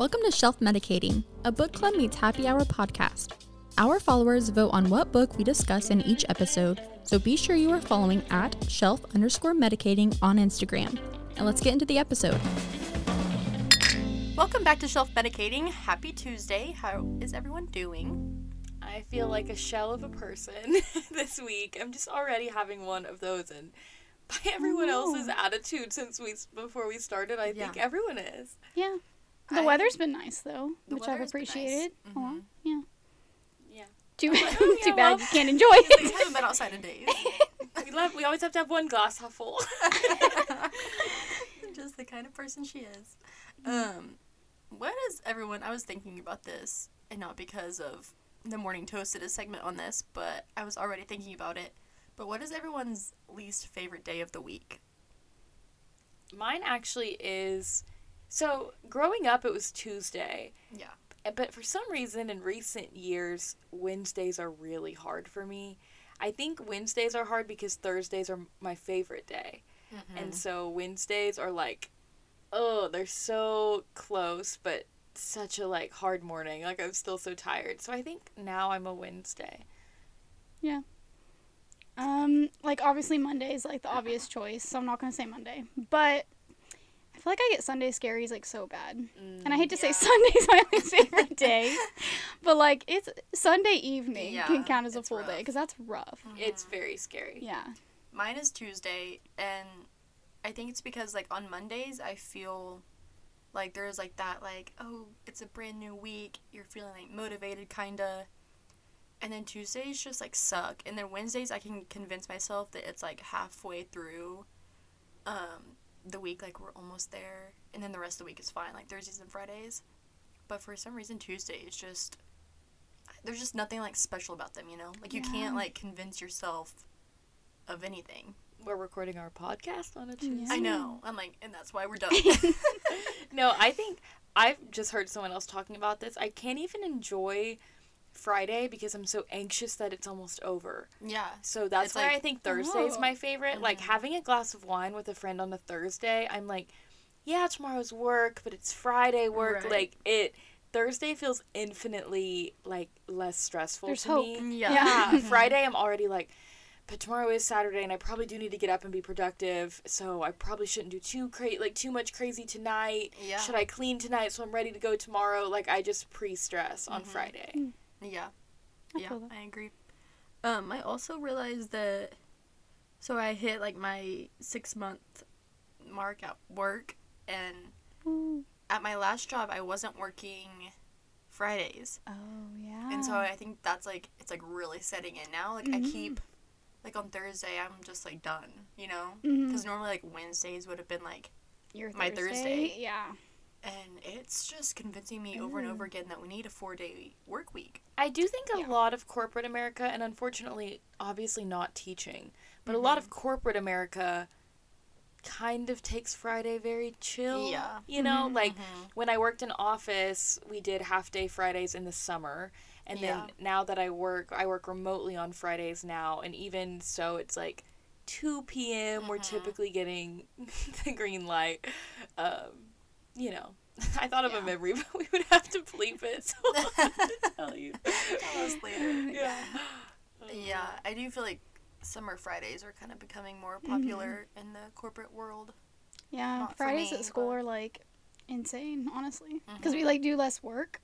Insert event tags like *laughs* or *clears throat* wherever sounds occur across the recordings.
Welcome to Shelf Medicating, a book club meets happy hour podcast. Our followers vote on what book we discuss in each episode, so be sure you are following at shelf underscore medicating on Instagram. And let's get into the episode. Welcome back to Shelf Medicating. Happy Tuesday. How is everyone doing? I feel like a shell of a person *laughs* this week. I'm just already having one of those, and by everyone else's attitude since we before we started, I think everyone is. Yeah. The I- weat's been nice though, which I've weather's nice. appreciated a lot. Mhm. Yeah. Yeah, Too, *laughs* yeah, too bad well, you can't *laughs* enjoy We it. haven't been outside in days. *laughs* we love. We always have to have one glass half full. Just the kind of person she is. Um, what is everyone? I was thinking about this, and not because of the morning toast did a segment on this, but I was already thinking about it. But what is everyone's least favorite day of the week? Mine actually is. So growing up, it was Tuesday. Yeah. Uh, But for some reason, in recent years, Wednesdays are really hard for me. I think Wednesdays are hard because Thursdays are my favorite day. And so Wednesdays are like, oh, they're so close, but such a like hard morning. Like I'm still so tired. So I think now I'm a Wednesday. Yeah. Um, like obviously Monday is like the obvious choice, so I'm not gonna say Monday. But I feel like I get Sunday scaries like so bad, and I hate to Yeah. say Sunday's my least favorite *laughs* day, but like it's Sunday evening Yeah, can count as a it's full day because that's rough. It's very scary. Yeah. Mine is Tuesday, and I think it's because like on Mondays I feel like there's like that like oh it's a brand new week you're feeling like motivated kinda, and then Tuesdays just like suck, and then Wednesdays I can convince myself that it's like halfway through, um the week like we're almost there, and then the rest of the week is fine like Thursdays and Fridays, but for some reason Tuesdays just there's just nothing like special about them you know like you Yeah. can't like convince yourself of anything. We're recording our podcast on a Tuesday. I know. I'm like, and that's why we're done. *laughs* *laughs* No, I think I've just heard someone else talking about this. I can't even enjoy Friday because I'm so anxious that it's almost over. yeah. So that's It's why like- I think Thursday is my favorite. Like Mhm. having a glass of wine with a friend on a Thursday, I'm like, yeah, tomorrow's work, but it's Friday work. Right. Like it Thursday feels infinitely like less stressful There's to hope. me. Yeah. Yeah. *laughs* Friday I'm already like but tomorrow is Saturday and I probably do need to get up and be productive. So I probably shouldn't do too crazy, like too much crazy tonight. Yeah. Should I clean tonight so I'm ready to go tomorrow? Like I just pre-stress on Mhm. Friday. Yeah. I yeah. I agree. Um, I also realized that. So I hit like my six month mark at work, and Ooh. at my last job I wasn't working Fridays, Oh yeah. and so I think that's like it's like really setting in now. Like I Mhm. keep. Like on Thursday, I'm just like done, you know? Mhm. Because normally, like Wednesdays would have been like Your my Thursday. Yeah. And it's just convincing me over and over again that we need a four day work week. I do think a Yeah. lot of corporate America, and unfortunately, obviously not teaching, but a lot Mm-hmm. of corporate America kind of takes Friday very chill. Yeah. You know, Mhm. like when I worked in office, we did half day Fridays in the summer. And Yeah. then now that I work, I work remotely on Fridays now. And even so, it's like 2 p.m. We're Mhm. typically getting *laughs* the green light. Um, you know, *laughs* I thought of Yeah. a memory, *laughs* but we would have to bleep it. So I'll have to tell you. *laughs* Tell us later. Yeah. Yeah, I do feel like summer Fridays are kind of becoming more popular in the corporate world. Yeah. Not Fridays me, at school but- are like insane, honestly, because Mhm. we like do less work.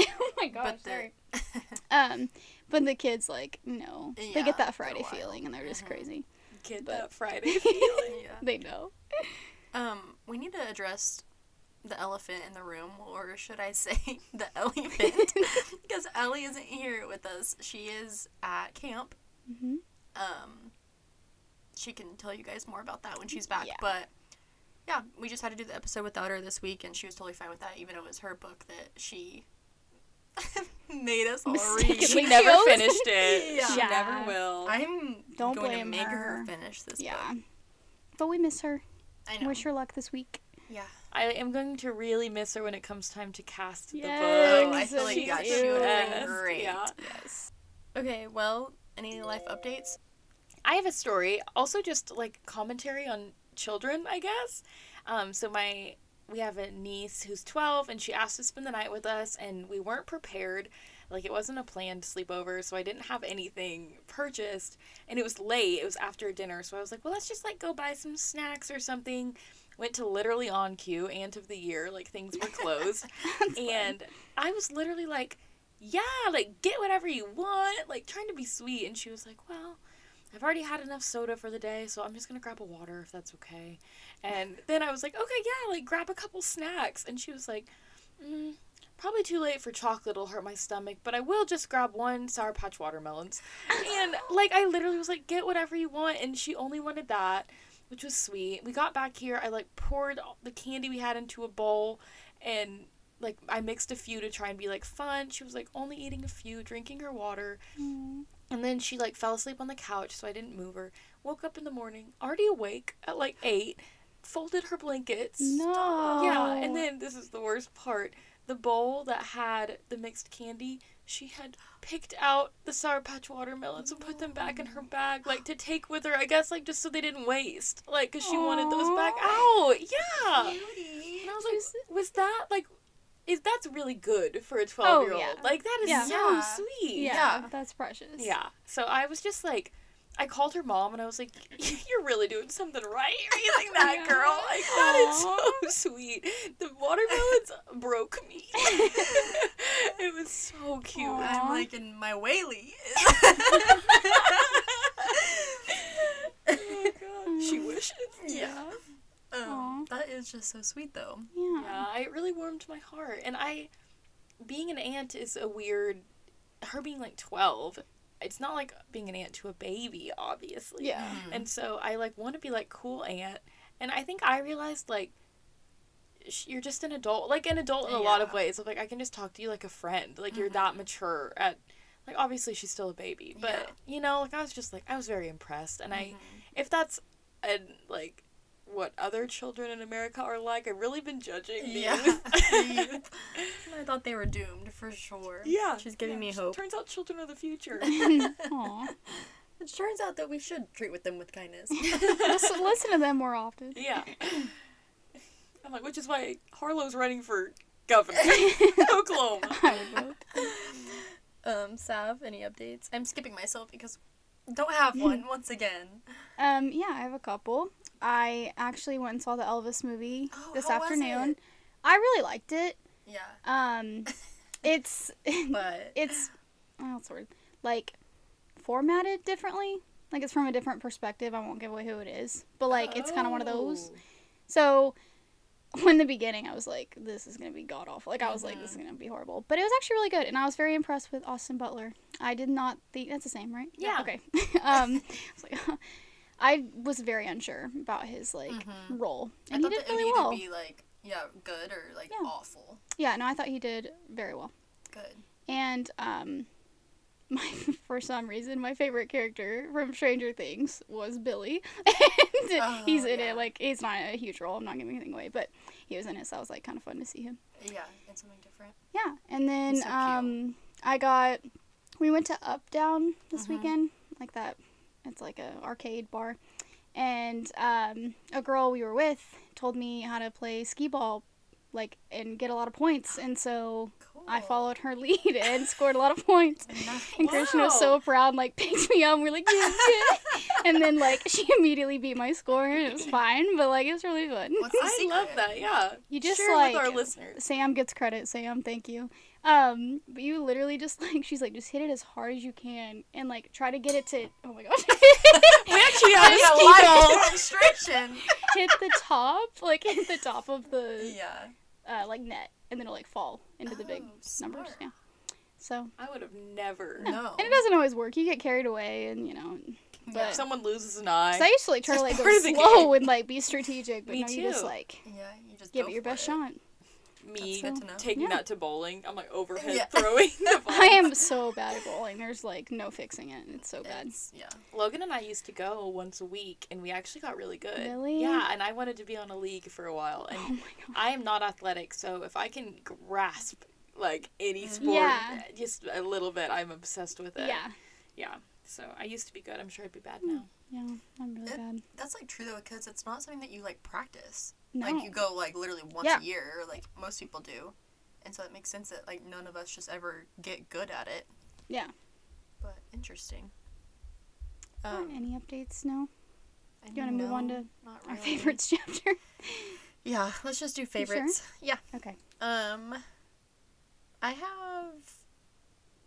oh my gosh. but the sorry. Um, but the kids like no, they get that Friday feeling and they're just Mhm. crazy. Get But- that Friday feeling. yeah. They know. Um, we need to address the elephant in the room, or should I say *laughs* the elephant? *laughs* because Ellie isn't here with us. She is at camp. hmm Um, she can tell you guys more about that when she's back. Yeah. But yeah, we just had to do the episode without her this week, and she was totally fine with that, even though it was her book that she *laughs* made us all read. She never finished it. Yeah. She Yeah. never will. I'm Don't going to blame make her. her. finish this Yeah. book. But we miss her. I know. Wish her luck this week. Yeah. I am going to really miss her when it comes time to cast the book. Oh, I feel like She's that the she would best. have great. Yeah. Yes. Okay, well, any life updates? I have a story, also just like commentary on children, I guess. Um, so my we have a niece who's 12 and she asked to spend the night with us and we weren't prepared like it wasn't a planned sleepover so i didn't have anything purchased and it was late it was after dinner so i was like well let's just like go buy some snacks or something went to literally on cue aunt of the year like things were closed *laughs* and i was literally like yeah like get whatever you want like trying to be sweet and she was like well I've already had enough soda for the day, so I'm just gonna grab a water if that's okay. And then I was like, okay, yeah, like grab a couple snacks. And she was like, mm, probably too late for chocolate, it'll hurt my stomach, but I will just grab one Sour Patch watermelons. and like, I literally was like, get whatever you want. And she only wanted that, which was sweet. We got back here, I like poured the candy we had into a bowl and like I mixed a few to try and be like fun. She was like only eating a few, drinking her water. Mm. And then she like fell asleep on the couch, so I didn't move her. Woke up in the morning, already awake at like eight, folded her blankets. No. Yeah, and then this is the worst part. The bowl that had the mixed candy, she had picked out the Sour Patch watermelons and put them back in her bag, like to take with her, I guess, like just so they didn't waste. Like, because she wanted those back out. Yeah. Beauty. And I was like, was that like, is that's really good for a 12 year old? Like, that is Yeah. so Yeah. sweet. Yeah, Yeah. that's precious. Yeah. So I was just like, I called her mom and I was like, "You're really doing something right, you *laughs* raising that Yeah. girl. Like that is so sweet. The watermelons *laughs* broke me. *laughs* it was so cute. Aw. I'm like in my whaley. oh my god, she wishes. yeah. Aw. Um, that is just so sweet though. Yeah. Yeah, it really warmed my heart. And I, being an aunt is a weird. Her being like twelve, it's not like being an aunt to a baby, obviously. Yeah. And so I like want to be like cool aunt, and I think I realized like you're just an adult, like an adult in a lot of Yeah. ways. Like I can just talk to you like a friend, like you're that mature. At like obviously she's still a baby, but Yeah. you know like I was just like I was very impressed, and I Mm-hmm. if that's and like what other children in America are like, I've really been judging the Yeah. youth. *laughs* I thought they were doomed for sure. yeah, She's giving yeah, me hope. Turns out children are the future. *laughs* Aw. It turns out that we should treat with them with kindness. *laughs* listen, listen to them more often. Yeah. *clears throat* I'm like, which is why Harlow's running for governor Oklahoma. I would vote. um, Sav, any updates? I'm skipping myself because don't have *laughs* one once again. Um, yeah, I have a couple. I actually went and saw the Elvis movie *gasps* Oh, this afternoon. I really liked it. Yeah, Um, *laughs* it's *laughs* but it's oh, what's the word like formatted differently. Like it's from a different perspective. I won't give away who it is, but like it's kind of one of those. Oh. So, *laughs* in the beginning, I was like, "This is gonna be god awful." Like I was like, Mm-hmm. "This is gonna be horrible," but it was actually really good, and I was very impressed with Austin Butler. I did not think that's the same, right? Yeah. Okay. *laughs* um, I was like, *laughs* I was very unsure about his like Mhm. role, I and he thought did that it really would well. be like yeah, good or like Yeah. awful. Yeah, no, I thought he did very well. Good. And um, my *laughs* for some reason, my favorite character from Stranger Things was Billy, *laughs* and Oh, he's in yeah. it. Like, he's not a huge role. I'm not giving anything away, but he was in it, so that was like kind of fun to see him. Yeah, it's something different. Yeah, and then so um, I got we went to Up Down this Mhm. weekend, like that. It's like a arcade bar, and um, a girl we were with told me how to play skee ball, like and get a lot of points, and so. I followed her lead and scored a lot of points. *laughs* Nice. And Christian was so proud, like picked me up. We're like, yeah, yeah. *laughs* and then like she immediately beat my score, and it was fine. But like it was really fun. What's the I secret? love that. Yeah. You just Share like with our listeners. Sam gets credit. Sam, thank you. Um, but you literally just *laughs* like she's like just hit it as hard as you can and like try to get it to oh my gosh, We actually have Having a a live demonstration. hit the top like hit the top of the yeah. uh, like net and then it'll like fall into the big Oh, numbers. Yeah. So I would have never. No. and it doesn't always work. You get carried away and you know. If But someone loses an eye. So I used to like try to like go part of the slow game. and like be strategic, but Me no, you just like Yeah, you just give it your best it. shot. Me That's good to know. taking Yeah. that to bowling. I'm like overhead Yeah. throwing the *laughs* ball. I am so bad at bowling. There's like no fixing it. It's so bad. It's- yeah. Logan and I used to go once a week, and we actually got really good. Really? Yeah, and I wanted to be on a league for a while, and Oh my god. I am not athletic, so if I can grasp like any Mhm. sport, Yeah. just a little bit, I'm obsessed with it. Yeah. Yeah. So I used to be good. I'm sure I'd be bad Hmm. now. Yeah, I'm really It- bad. That's like true though, because it's not something that you like practice. No. Like you go like literally once Yeah. a year, like most people do, and so it makes sense that like none of us just ever get good at it. Yeah. But interesting. Um, Any updates? No. I you wanna move on to not Our favorites *laughs* chapter. Yeah, let's just do sure? favorites. Yeah. okay. Um, I have,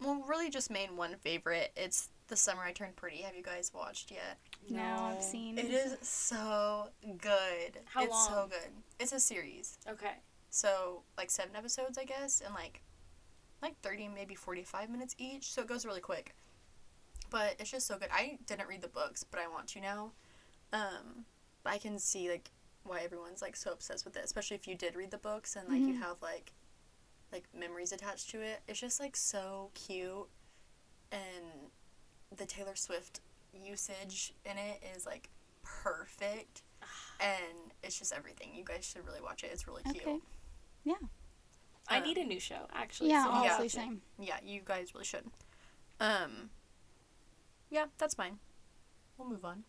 well, really just main one favorite. It's The Summer I Turned Pretty. Have you guys watched yet? No, I've seen. It is so good. How it's so good. It's a series. Okay. So, like seven episodes, I guess, and like, like 30, maybe 45 minutes each. So it goes really quick. But it's just so good. I didn't read the books, but I want to now. Um, I can see, like, why everyone's, like, so obsessed with it. Especially if you did read the books and, like, you Mhm. have, like, like memories attached to it. It's just, like, so cute. And the Taylor Swift usage in it is, like, perfect. *sighs* And it's just everything. You guys should really watch it. It's really cute. Okay. I Um, need a new show actually. Yeah, so I'll honestly, watch it. same. Yeah, you guys really should. Um. Yeah, that's fine. We'll move on.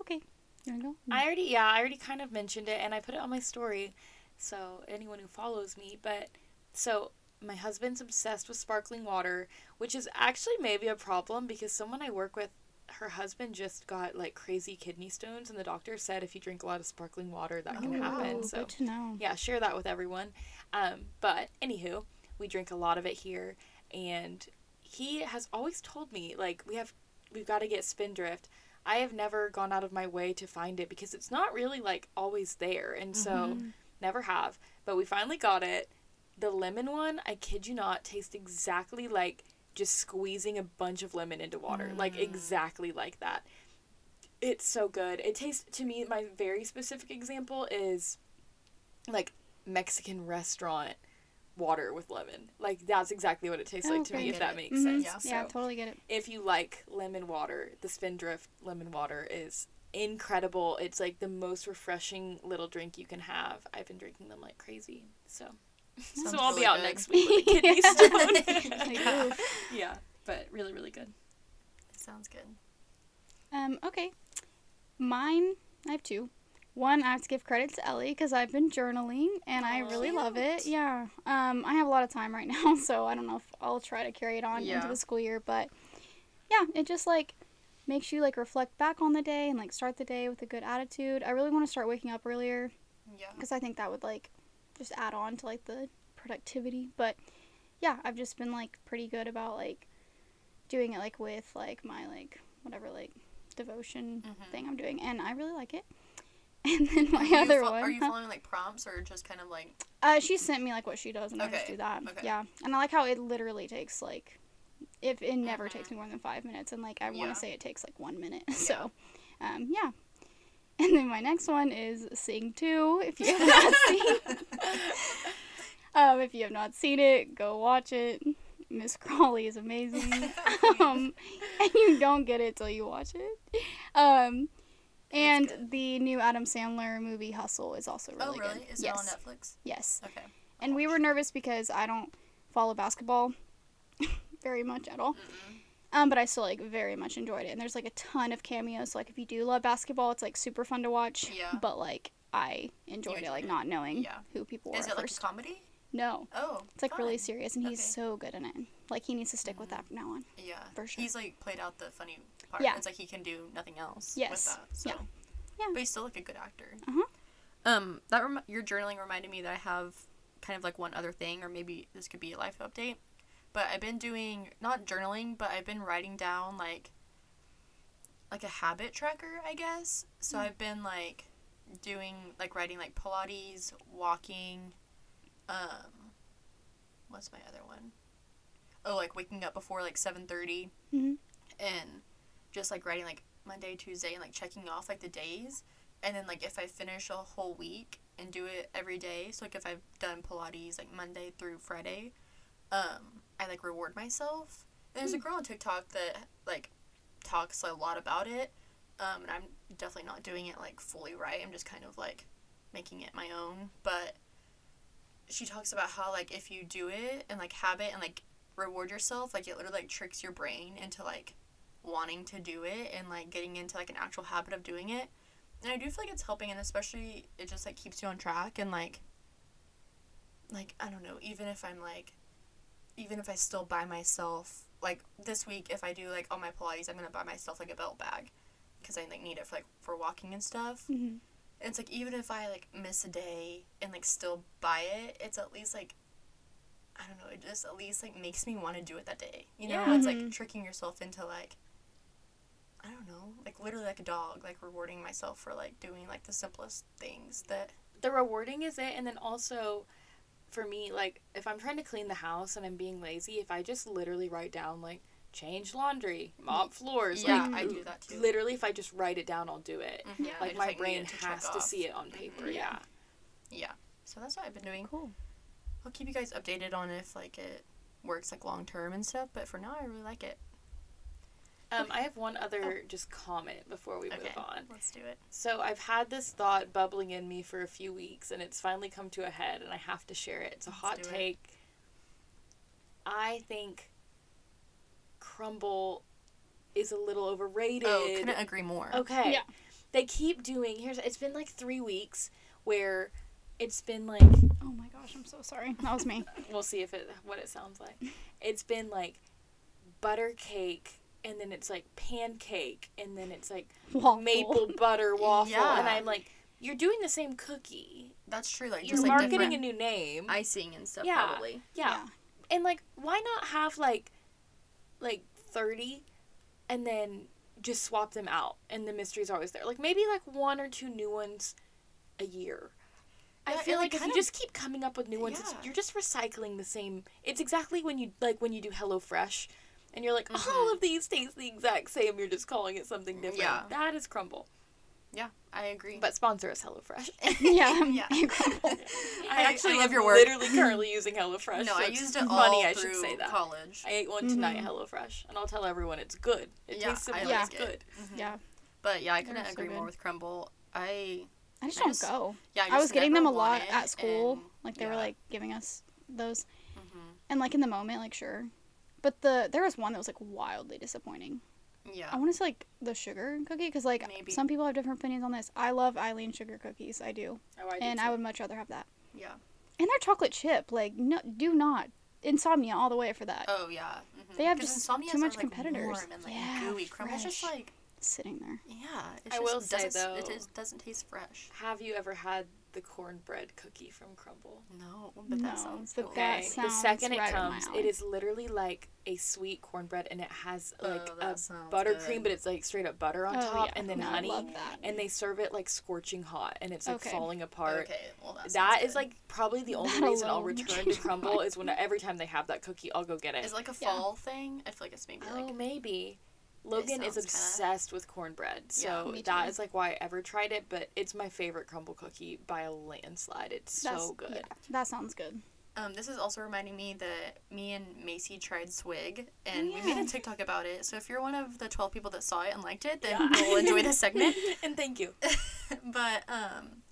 Okay. You wanna go? I already yeah, I already kind of mentioned it and I put it on my story. So anyone who follows me, but so my husband's obsessed with sparkling water, which is actually maybe a problem because someone I work with her husband just got like crazy kidney stones and the doctor said if you drink a lot of sparkling water that can Oh, wow. happen. Ooh, So good to know. yeah, share that with everyone. Um, but anywho, we drink a lot of it here, and he has always told me like we have we've got to get Spindrift. I have never gone out of my way to find it because it's not really like always there, and so Mm-hmm. never have. But we finally got it. The lemon one, I kid you not, tastes exactly like just squeezing a bunch of lemon into water, like Mm. exactly like that. It's so good. It tastes to me. My very specific example is like Mexican restaurant water with lemon. Like that's exactly what it tastes like to me. If that it. makes Mhm. sense. Yeah, So totally get it. if you like lemon water, the Spindrift lemon water is incredible. It's like the most refreshing little drink you can have. I've been drinking them like crazy. So Sounds so I'll be out good. next week with a kidney Yeah. *laughs* stone. *laughs* Yeah. *laughs* yeah, but really really good. Sounds good. Um, okay. Mine, I have two. One, I have to give credit to Ellie because I've been journaling and I Aw. really love it. Yeah. Um, I have a lot of time right now, so I don't know if I'll try to carry it on Yeah. into the school year, but yeah, it just like makes you like reflect back on the day and like start the day with a good attitude. I really want to start waking up earlier Yeah. because I think that would like just add on to like the productivity. But yeah, I've just been like pretty good about like doing it like with like my like whatever like devotion Mhm. thing I'm doing, and I really like it. *laughs* And then my Are other fo- one, Are you *laughs* following like prompts or just kind of like? uh, she sent me like what she does, and I just do that. okay. Yeah, and I like how it literally takes like, if it never Mhm. takes me more than five minutes, and like I want Yeah. to say it takes like one minute. *laughs* So, um, yeah. *laughs* And then my next one is Sing Two. If you have not *laughs* seen, *laughs* um, if you have not seen it, go watch it. Miss Crawley is amazing. um, and you don't get it till you watch it. Um, and the new Adam Sandler movie Hustle is also really oh good. really? Is yes. it on Netflix? Yes. Okay. And we were nervous because I don't follow basketball very much at all. Mm-mm. Um, but I still like very much enjoyed it. And there's like a ton of cameos. So, like if you do love basketball, it's like super fun to watch. Yeah. But like I enjoyed it, like it. not knowing Yeah. who people were Is it like a first. comedy? no, Oh. it's like really serious, and he's Okay. so good in it. Like he needs to stick with that from now on. Yeah. For sure. He's like played out the funny part. Yeah. It's like he can do nothing else Yes. with that. So. Yeah. Yeah. But he's still like a good actor. Uh-huh. Um, that rem- your journaling reminded me that I have kind of like one other thing, or maybe this could be a life update. But I've been doing not journaling, but I've been writing down like like a habit tracker, I guess. So I've been like doing like writing like Pilates, walking, um, what's my other one? Oh, like waking up before like seven thirty, Mhm. and just like writing like Monday, Tuesday, and like checking off like the days, and then like if I finish a whole week and do it every day, so like if I've done Pilates like Monday through Friday, um, I like reward myself. And there's a girl on TikTok that like talks a lot about it, um, and I'm definitely not doing it like fully right. I'm just kind of like making it my own, but she talks about how like if you do it and like habit and like reward yourself, like it literally like tricks your brain into like wanting to do it and like getting into like an actual habit of doing it. and I do feel like it's helping, and especially it just like keeps you on track and like, like I don't know, even if I'm like, even if I still buy myself like this week, if I do like all my Pilates, I'm gonna buy myself like a belt bag, because I like need it for like for walking and stuff. Mhm. And it's like even if I like miss a day and like still buy it, it's at least like. I don't know. It just at least like makes me want to do it that day. You know, Yeah. it's like Mhm. tricking yourself into like I don't know, like literally like a dog, like rewarding myself for like doing like the simplest things that the rewarding is it and then also for me like if i'm trying to clean the house and i'm being lazy if i just literally write down like change laundry mop floors yeah, like I do that too. literally if i just write it down i'll do it Mhm. Yeah. Like my need brain to check has to see it on paper yeah Yeah. So that's what I've been doing. Cool. I'll keep you guys updated on if like it works like long term and stuff, but for now I really like it. Um, i have one other just comment before we Okay. move on Let's do it. so i've had this thought bubbling in me for a few weeks and it's finally come to a head and i have to share it it's a Let's hot do it. take i think crumble is a little overrated Oh, couldn't agree more. Okay. Yeah. They keep doing. Here's. It's been like three weeks where it's been like. Oh my gosh, I'm so sorry. That was me. *laughs* We'll see if it what it sounds like. It's been like butter cake, and then it's like pancake, and then it's like Waffle. maple butter *laughs* waffle, Yeah. and I'm like, you're doing the same cookie. That's true. Like You're just like marketing a new name. icing and stuff Yeah. probably. yeah. and like why not have like like 30 and then just swap them out and the mystery's always there like maybe like one or two new ones a year i feel like if you of- just keep coming up with new ones it's, Yeah. you're just recycling the same it's exactly when you like when you do hello fresh and you're like Mhm. all of these taste the exact same you're just calling it something different Yeah. that is crumble Yeah, I agree. but sponsor us hello fresh *laughs* yeah. *laughs* Yeah. *laughs* i actually love your work. literally currently using hello fresh no, so I used it funny all i should say that college. I ate one tonight, Mhm. HelloFresh, and I'll tell everyone it's good. It Yeah, tastes I similar. like It's it. good. Mhm. yeah. But yeah, I They're couldn't so agree more with crumble. I I just I don't just- go. yeah, I, I was getting them a lot at school. and- like they were like giving us those, Mhm. and like in the moment, like sure. But the there was one that was like wildly disappointing. Yeah. I want to say like the sugar cookie because like Maybe. some people have different opinions on this. I love Eileen sugar cookies. I do, Oh, I do and too. I would much rather have that. Yeah. And their chocolate chip, like no, do not insomnia all the way for that. Oh yeah. mhm. They have just Insomnias too are, much like, competitors. warm and like Yeah, gooey. Crumble's just like Sitting there. yeah. It I just will say, doesn't, it though- just doesn't taste fresh. Have you ever had the cornbread cookie from Crumble? No, but No, that sounds but so that good. the second it right up my comes, it is literally like a sweet cornbread, and it has oh, like Oh, a buttercream, good. but it's like straight up butter on Oh, top, yeah. and then No, I honey. love that. And they serve it like scorching hot, and it's like Okay. falling apart. Okay, well that That sounds is good. like probably the *laughs* only That reason I'll return to Crumble is when every time they have that cookie, I'll go get it. Is it like a Yeah. fall thing? I feel like it's maybe Oh, like maybe. Logan is sounds kinda- obsessed with cornbread, so Yeah, me that too. is like why I ever tried it. But it's my favorite crumble cookie by a landslide. It's That's so good. yeah, that sounds good. Um, this is also reminding me that me and Macy tried Swig, and Oh, we made a TikTok about it. So if you're one of the 12 people that saw it and liked it, then Yeah. you'll enjoy this segment. *laughs* and thank you. *laughs* but um,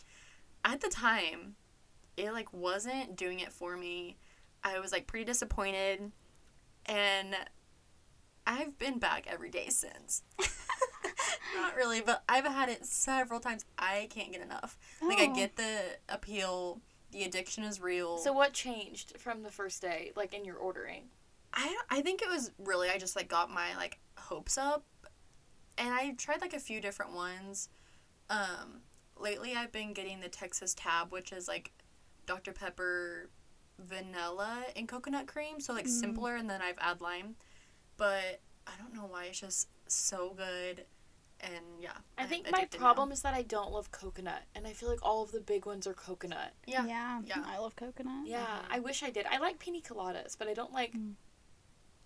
at the time, it like wasn't doing it for me. I was like pretty disappointed, and I've been back every day since. *laughs* Not really, but I've had it several times. I can't get enough. Like I Oh. get the appeal. The addiction is real. So what changed from the first day, like in your ordering? I I think it was really I just like got my like hopes up, and I tried like a few different ones. Um, lately I've been getting the Texas Tab, which is like Dr Pepper, vanilla and coconut cream, so like Mm. simpler, and then I've add lime. But I don't know why it's just so good, and yeah. I I'm think my addicted now. problem is that I don't love coconut, and I feel like all of the big ones are coconut. Yeah. yeah, yeah. I love coconut. Yeah, Mhm. I wish I did. I like pina coladas, but I don't like Mm.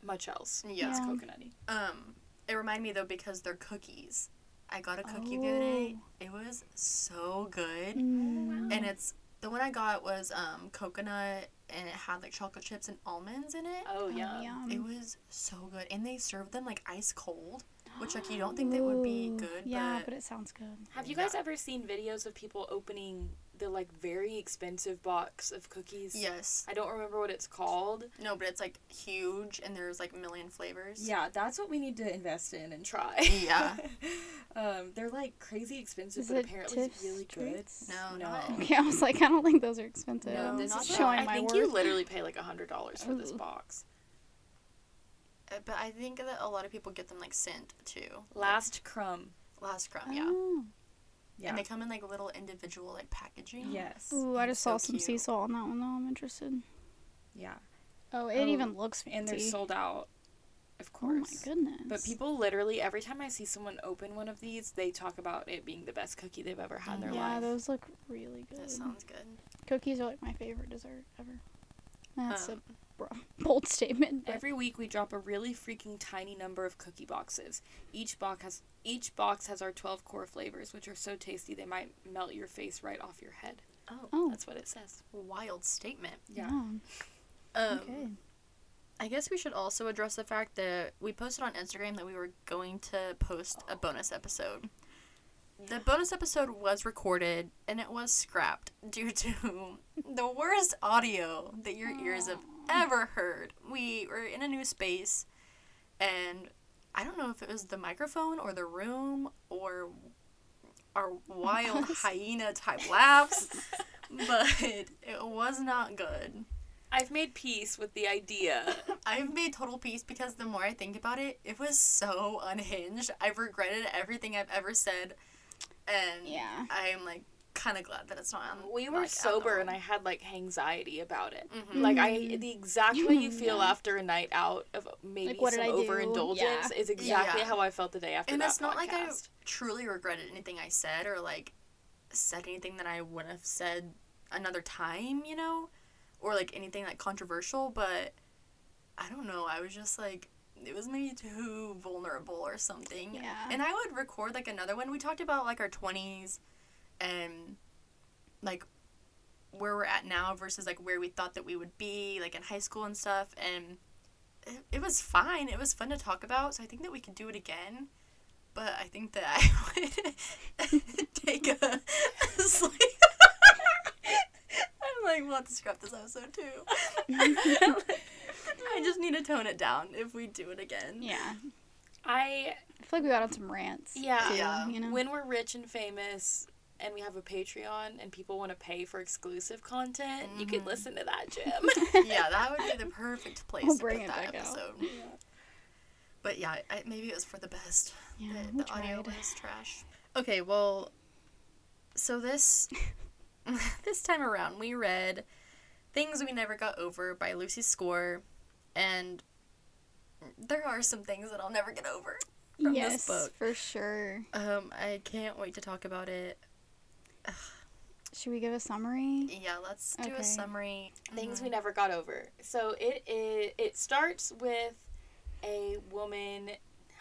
much else. Yeah. It's Yeah. coconutty. Um, it reminded me though because they're cookies. I got a cookie the other day. Oh. It was so good. Mm. and it's the one I got was um coconut and it had like chocolate chips and almonds in it. Oh, Oh, yeah. yum. It was so good, and they served them like ice cold, which like you don't think they would be Ooh, good, Yeah, but, but it sounds good. Have you Yeah. guys ever seen videos of people opening the like very expensive box of cookies. Yes. I don't remember what it's called. No, but it's like huge and there's like a million flavors. Yeah, that's what we need to invest in and try. Yeah. *laughs* um, they're like crazy expensive, Is but it apparently it's Tiff's really good. No, No. not Okay, I was like, I don't think those are expensive. No, this not is that. showing I my think worth. you literally pay like a hundred dollars for this box. Uh, But I think that a lot of people get them like sent too. Last crumb. Last crumb, yeah. Oh. Yeah. And they come in like little individual like packaging. yes. Ooh, I It's just so saw some cute. sea salt on that one though. I'm interested. Yeah. Oh, it Oh, even looks fancy. And they're sold out, of course. Oh my goodness. But people literally every time I see someone open one of these, they talk about it being the best cookie they've ever had in their yeah, life. Yeah, those look really good. That sounds good. Cookies are like my favorite dessert ever. That's Um, a *laughs* bold statement. But Every week we drop a really freaking tiny number of cookie boxes. Each box has each box has our 12 core flavors, which are so tasty they might melt your face right off your head. Oh, oh, That's what it says. wild statement. Yeah. Um, okay. I guess we should also address the fact that we posted on Instagram that we were going to post a bonus episode. The bonus episode was recorded and it was scrapped *laughs* due to the worst audio that your ears have oh. ever heard. We were in a new space and I don't know if it was the microphone or the room or our wild *laughs* hyena type laughs, but it was not good. I've made peace with the idea. *laughs* I've made total peace because the more I think about it, it was so unhinged. I've regretted everything I've ever said, and Yeah. I'm like kind of glad that it's not. On, We were like, sober and I had like anxiety about it. Mhm. Like I the exact way you feel Yeah. after a night out of maybe Like, what some did I do? overindulgence Yeah. is exactly Yeah. how I felt the day after and that it's not like I truly regretted anything I said or like said anything that I wouldn't have said another time, you know, or like anything like controversial. But I don't know. I was just like. It was maybe too vulnerable or something. Yeah. And I would record like another one. We talked about like our 20s and like where we're at now versus like where we thought that we would be like in high school and stuff and it, it was fine it was fun to talk about so i think that we could do it again but i think that i *laughs* would *laughs* take a, a sleep *laughs* i'm like we'll have to scrap this episode too i just need to tone it down if we do it again Yeah. I I feel like we got on some rants. Yeah. too, Yeah. You know? when we're rich and famous and we have a Patreon and people want to pay for exclusive content, you can Mhm. listen to that, *laughs* Jim. yeah that would be the perfect place We'll to bring put it that back out. episode but yeah I, maybe it was for the best yeah, the, the audio was trash. Okay, well, so this *laughs* this time around we read "Things We Never Got Over" by Lucy Score, and there are some things that I'll never get over from yes, this book. for sure. Um, I can't wait to talk about it. Should we give a summary? Yeah, let's do Okay. a summary. Things Mhm. we never got over. So it is. It starts with a woman.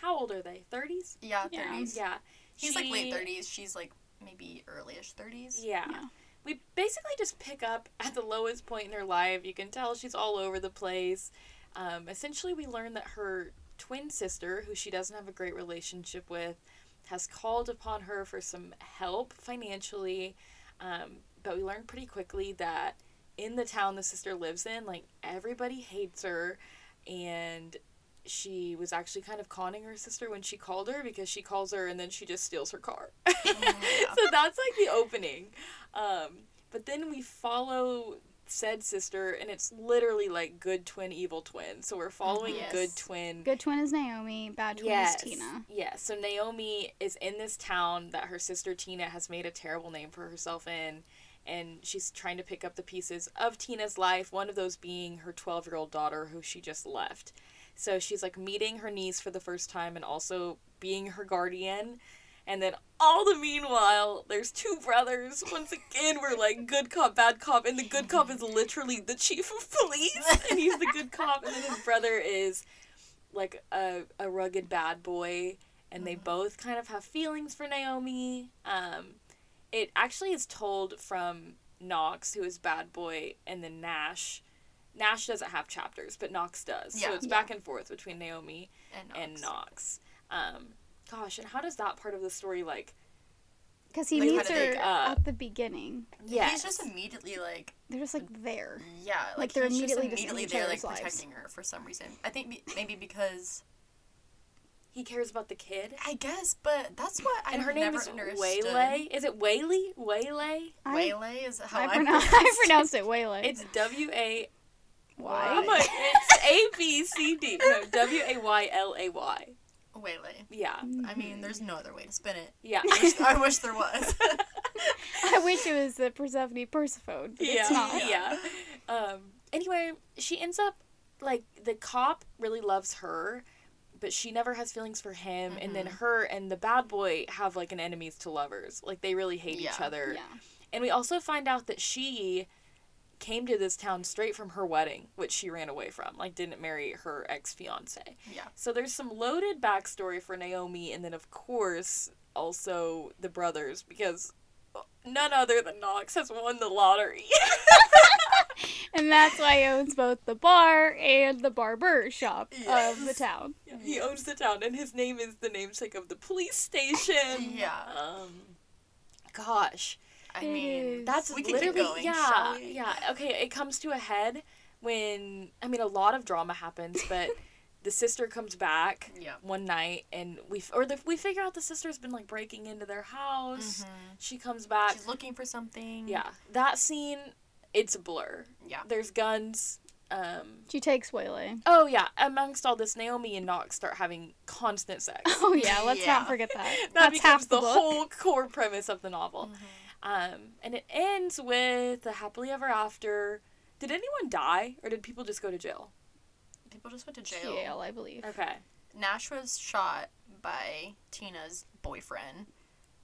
How old are they? Thirties. Yeah, Yeah. thirties. Yeah. He's like late thirties. She's like maybe earlyish thirties. Yeah. Yeah. We basically just pick up at the lowest point in her life. You can tell she's all over the place. Um, essentially, we learn that her twin sister, who she doesn't have a great relationship with, has called upon her for some help financially. Um, but we learn pretty quickly that in the town the sister lives in, like everybody hates her, and she was actually kind of conning her sister when she called her because she calls her and then she just steals her car. yeah. *laughs* so that's like the opening. Um, but then we follow said sister, and it's literally like good twin, evil twin. So we're following mm-hmm. Yes. good twin. Good twin is Naomi, bad twin yes, is Tina. Yes. So Naomi is in this town that her sister Tina has made a terrible name for herself in. And she's trying to pick up the pieces of Tina's life, one of those being her 12 year old daughter who she just left. So she's like meeting her niece for the first time and also being her guardian. And then all the meanwhile, there's two brothers. Once again, we're like good cop, bad cop, and the good cop is literally the chief of police, and he's the good cop, and then his brother is like a, a rugged bad boy, and they both kind of have feelings for Naomi. Um, it actually is told from Knox, who is bad boy, and then Nash. Nash doesn't have chapters, but Knox does. Yeah, So Yeah. it's back and forth between Naomi And, and Knox. Knox. Um, gosh, and how does that part of the story like Because he Like, meets her uh, at the beginning. Yeah. He's just immediately like They're just like there. yeah, like, they're immediately just just immediately each there like lives. protecting her for some reason. I think maybe because he cares about the kid. I guess, but that's what I and her name never is understood. Waylay. Is it Wayley? Waylay? I, Waylay is how I, I, pronounce, *laughs* I pronounce it. pronounced it Waylay. It's W A. Why? Oh I'm like it's A B C D. No, W A Y L A Y. Waylay. Yeah, I mean, there's no other way to spin it. yeah. I wish, I wish there was. *laughs* I wish it was the Persephone Persephone, but yeah, it's not. yeah. Um. Anyway, she ends up like the cop really loves her, but she never has feelings for him. And then her and the bad boy have like an enemies to lovers. Like they really hate each other. Yeah. And we also find out that she came to this town straight from her wedding, which she ran away from. Like didn't marry her ex fiance. yeah. So there's some loaded backstory for Naomi, and then of course also the brothers because none other than Knox has won the lottery. *laughs* And that's why he owns both the bar and the barber shop of the Yes. town. he owns the town, and his name is the namesake of the police station. Yeah. Um, gosh, I It mean, is. that's We can keep literally going, yeah, shall we? yeah. Okay, it comes to a head when I mean a lot of drama happens, but *laughs* the sister comes back yeah. one night, and we f- or the, we figure out the sister's been like breaking into their house. She comes back. She's looking for something. Yeah, that scene, it's a blur. Yeah. There's guns. Um, She takes Waylay. oh yeah, amongst all this, Naomi and Knox start having constant sex. *laughs* Oh yeah, *laughs* let's Yeah. not forget that. that That's becomes half the, the, book. whole core premise of the novel. Mm-hmm. Um, and it ends with the happily ever after. Did anyone die, or did people just go to jail? People just went to jail. Jail, I believe. Okay. Nash was shot by Tina's boyfriend.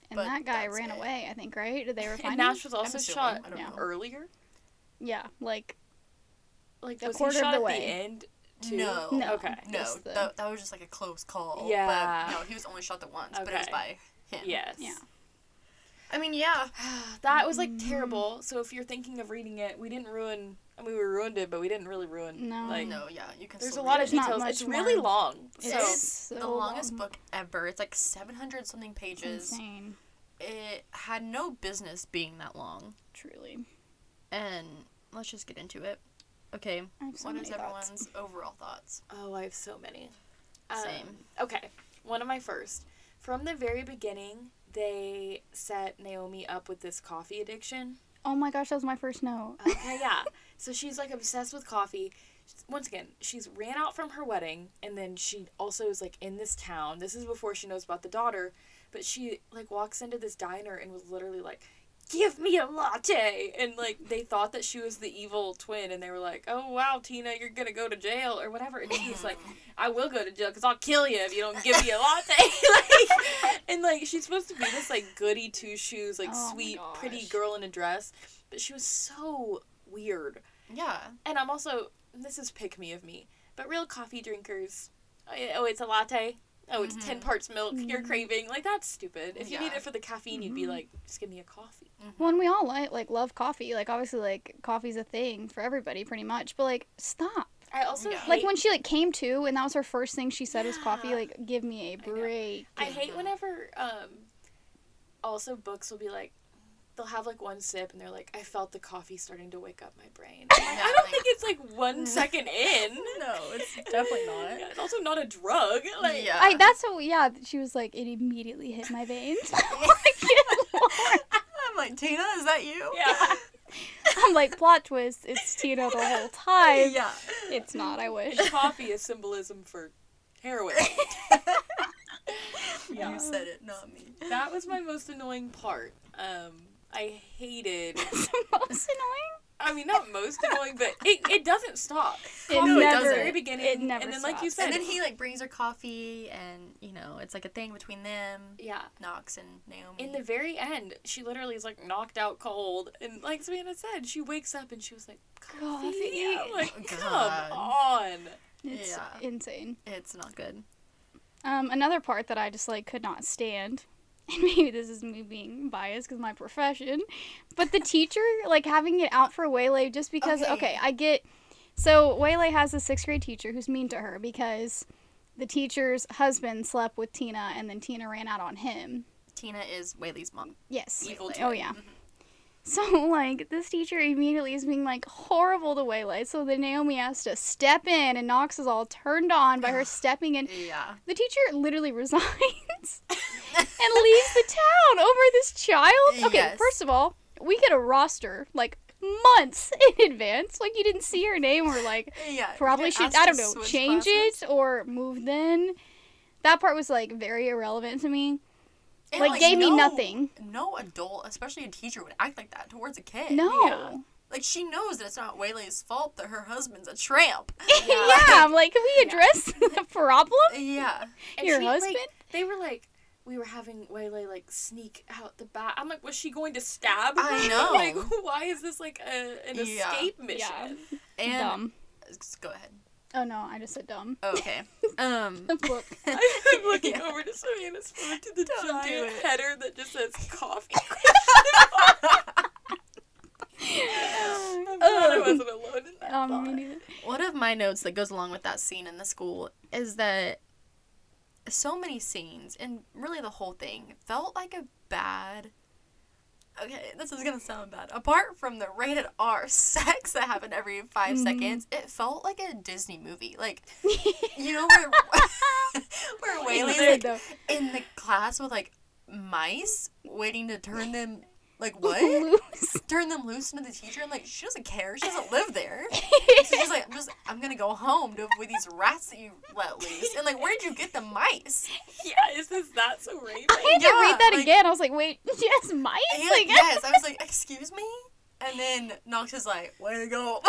And But that guy ran it. away, I think, right? Did they ever find And Nash him? was also shot I don't Yeah. know. earlier. Yeah, like Like A was quarter he of shot the at way. the end? Too? No. No. Okay. No, the- that, that was just like a close call. Yeah. But no, he was only shot the once, but it was by him. Yes. Yeah. I mean, yeah. that was like terrible. So if you're thinking of reading it, we didn't ruin. I mean, we ruined it, but we didn't really ruin. No. Like, no, yeah, you can. there's a lot read of it. Details. much It's really long. It's So It's so the longest long. book ever. It's like 700 something pages. insane. It had no business being that long. Truly. And let's just get into it. Okay, I have so what many is thoughts. everyone's overall thoughts? Oh, I have so many. Same. Um, okay, one of my first. From the very beginning, they set Naomi up with this coffee addiction. Oh my gosh, that was my first note. Uh, okay, yeah. So she's like obsessed with coffee. Once again, she's ran out from her wedding, and then she also is like in this town. This is before she knows about the daughter, but she like walks into this diner and was literally like, "Give me a latte," and like they thought that she was the evil twin, and they were like, "Oh wow, Tina, you're gonna go to jail or whatever," and she was like, "I will go to jail because I'll kill you if you don't give me a latte." *laughs* like, and like she's supposed to be this like goody two shoes, like Oh sweet, pretty girl in a dress, but she was so weird. Yeah. And I'm also this is pick me of me, but real coffee drinkers, oh, oh it's a latte. Oh, it's ten mm-hmm. parts milk. You're mm-hmm. craving like that's stupid. If you need it for the caffeine, you'd be mm-hmm. like, just give me a coffee. Well, and we all like like love coffee. Like obviously, like coffee's a thing for everybody, pretty much. But like, stop. I also Yeah. hate, Like when she like came to, and that was her first thing she said was coffee. Like, give me a know. break. I hate whenever um, also books will be like. They'll have like one sip and they're like, I felt the coffee starting to wake up my brain. *laughs* I'm like, Yeah, I don't like- think it's like one *laughs* second in. *laughs* No, it's definitely not. Yeah, it's also not a drug. Like, yeah. I that's what yeah. She was like, it immediately hit my veins. Like. I'm like, Tina, is that you? yeah. I'm like, plot twist. It's Tina the whole time. Yeah. It's not. I wish. coffee is symbolism for heroin. Yeah. You said it, not me. That was my most annoying part. Um, I hated. *laughs* It's the most annoying. I mean, not most annoying, but it, it doesn't stop. It Coffee never- at the very beginning, it never and then like you said, And then he like brings her coffee, and you know it's like a thing between them, yeah. Knox and Naomi. In the very end, she literally is like knocked out cold, and like Savannah said, she wakes up and she was like, "Coffee." Coffee. *laughs* I'm like, Oh, come on. It's Yeah. insane. it's not good. Um, another part that I just like could not stand, and *laughs* maybe this is me being biased because my profession, but the teacher like having it out for Waylay just because. Okay. Okay. I get. So Waylay has a sixth grade teacher who's mean to her because the teacher's husband slept with Tina and then Tina ran out on him. Tina is Waylay's mom. Yes. Evil Oh yeah. Mm-hmm. So *laughs* like this teacher immediately is being like horrible to Waylay. So then Naomi has to step in, and Knox is all turned on by her *sighs* stepping in. Yeah. The teacher literally *laughs* resigns and leaves the town over this child. Okay, Yes. first of all, we get a roster like months *laughs* in advance. Like you didn't see her name or like Yeah. probably should I don't know change classes. it or move then. That part was like very irrelevant to me. And, like, gave me nothing. No adult, especially a teacher, would act like that towards a kid. No. Yeah. Like she knows that it's not Waylay's fault that her husband's a tramp. Yeah, *laughs* yeah I'm like, can we address *laughs* the problem? *laughs* Yeah. And Your she, like, husband? they were like, we were having Waylay like sneak out the back. I'm like, was she going to stab? I her? know. like, why is this like a, an Yeah. escape mission? Yeah. And dumb. go ahead. Oh no, I just said dumb. Oh, okay. *laughs* Um. Look. *laughs* I'm *laughs* looking Yeah. over to Savannah's phone to the Don't giant it. header that just says coffee. I'm glad I wasn't alone in that Um, me neither. One of my notes that goes along with that scene in the school is that so many scenes and really the whole thing felt like a bad. Okay, this is gonna sound bad. Apart from the rated R *laughs* sex that happened every 5 Mhm. seconds, it felt like a Disney movie. Like, *laughs* you know where *laughs* where Waylay's like in the class with like mice waiting to turn them like *laughs* what? Loose. *laughs* turn them loose into the teacher and like she doesn't care. She doesn't live there. *laughs* So she's like, I'm just I'm gonna go home to avoid these rats that you let loose. And like, where did you get the mice? Yeah, is this that so rapey? I had to read that like- again. I was like, wait, yes, mice? And, Like, yes, I was like, excuse me. And then Knox is like, way to go.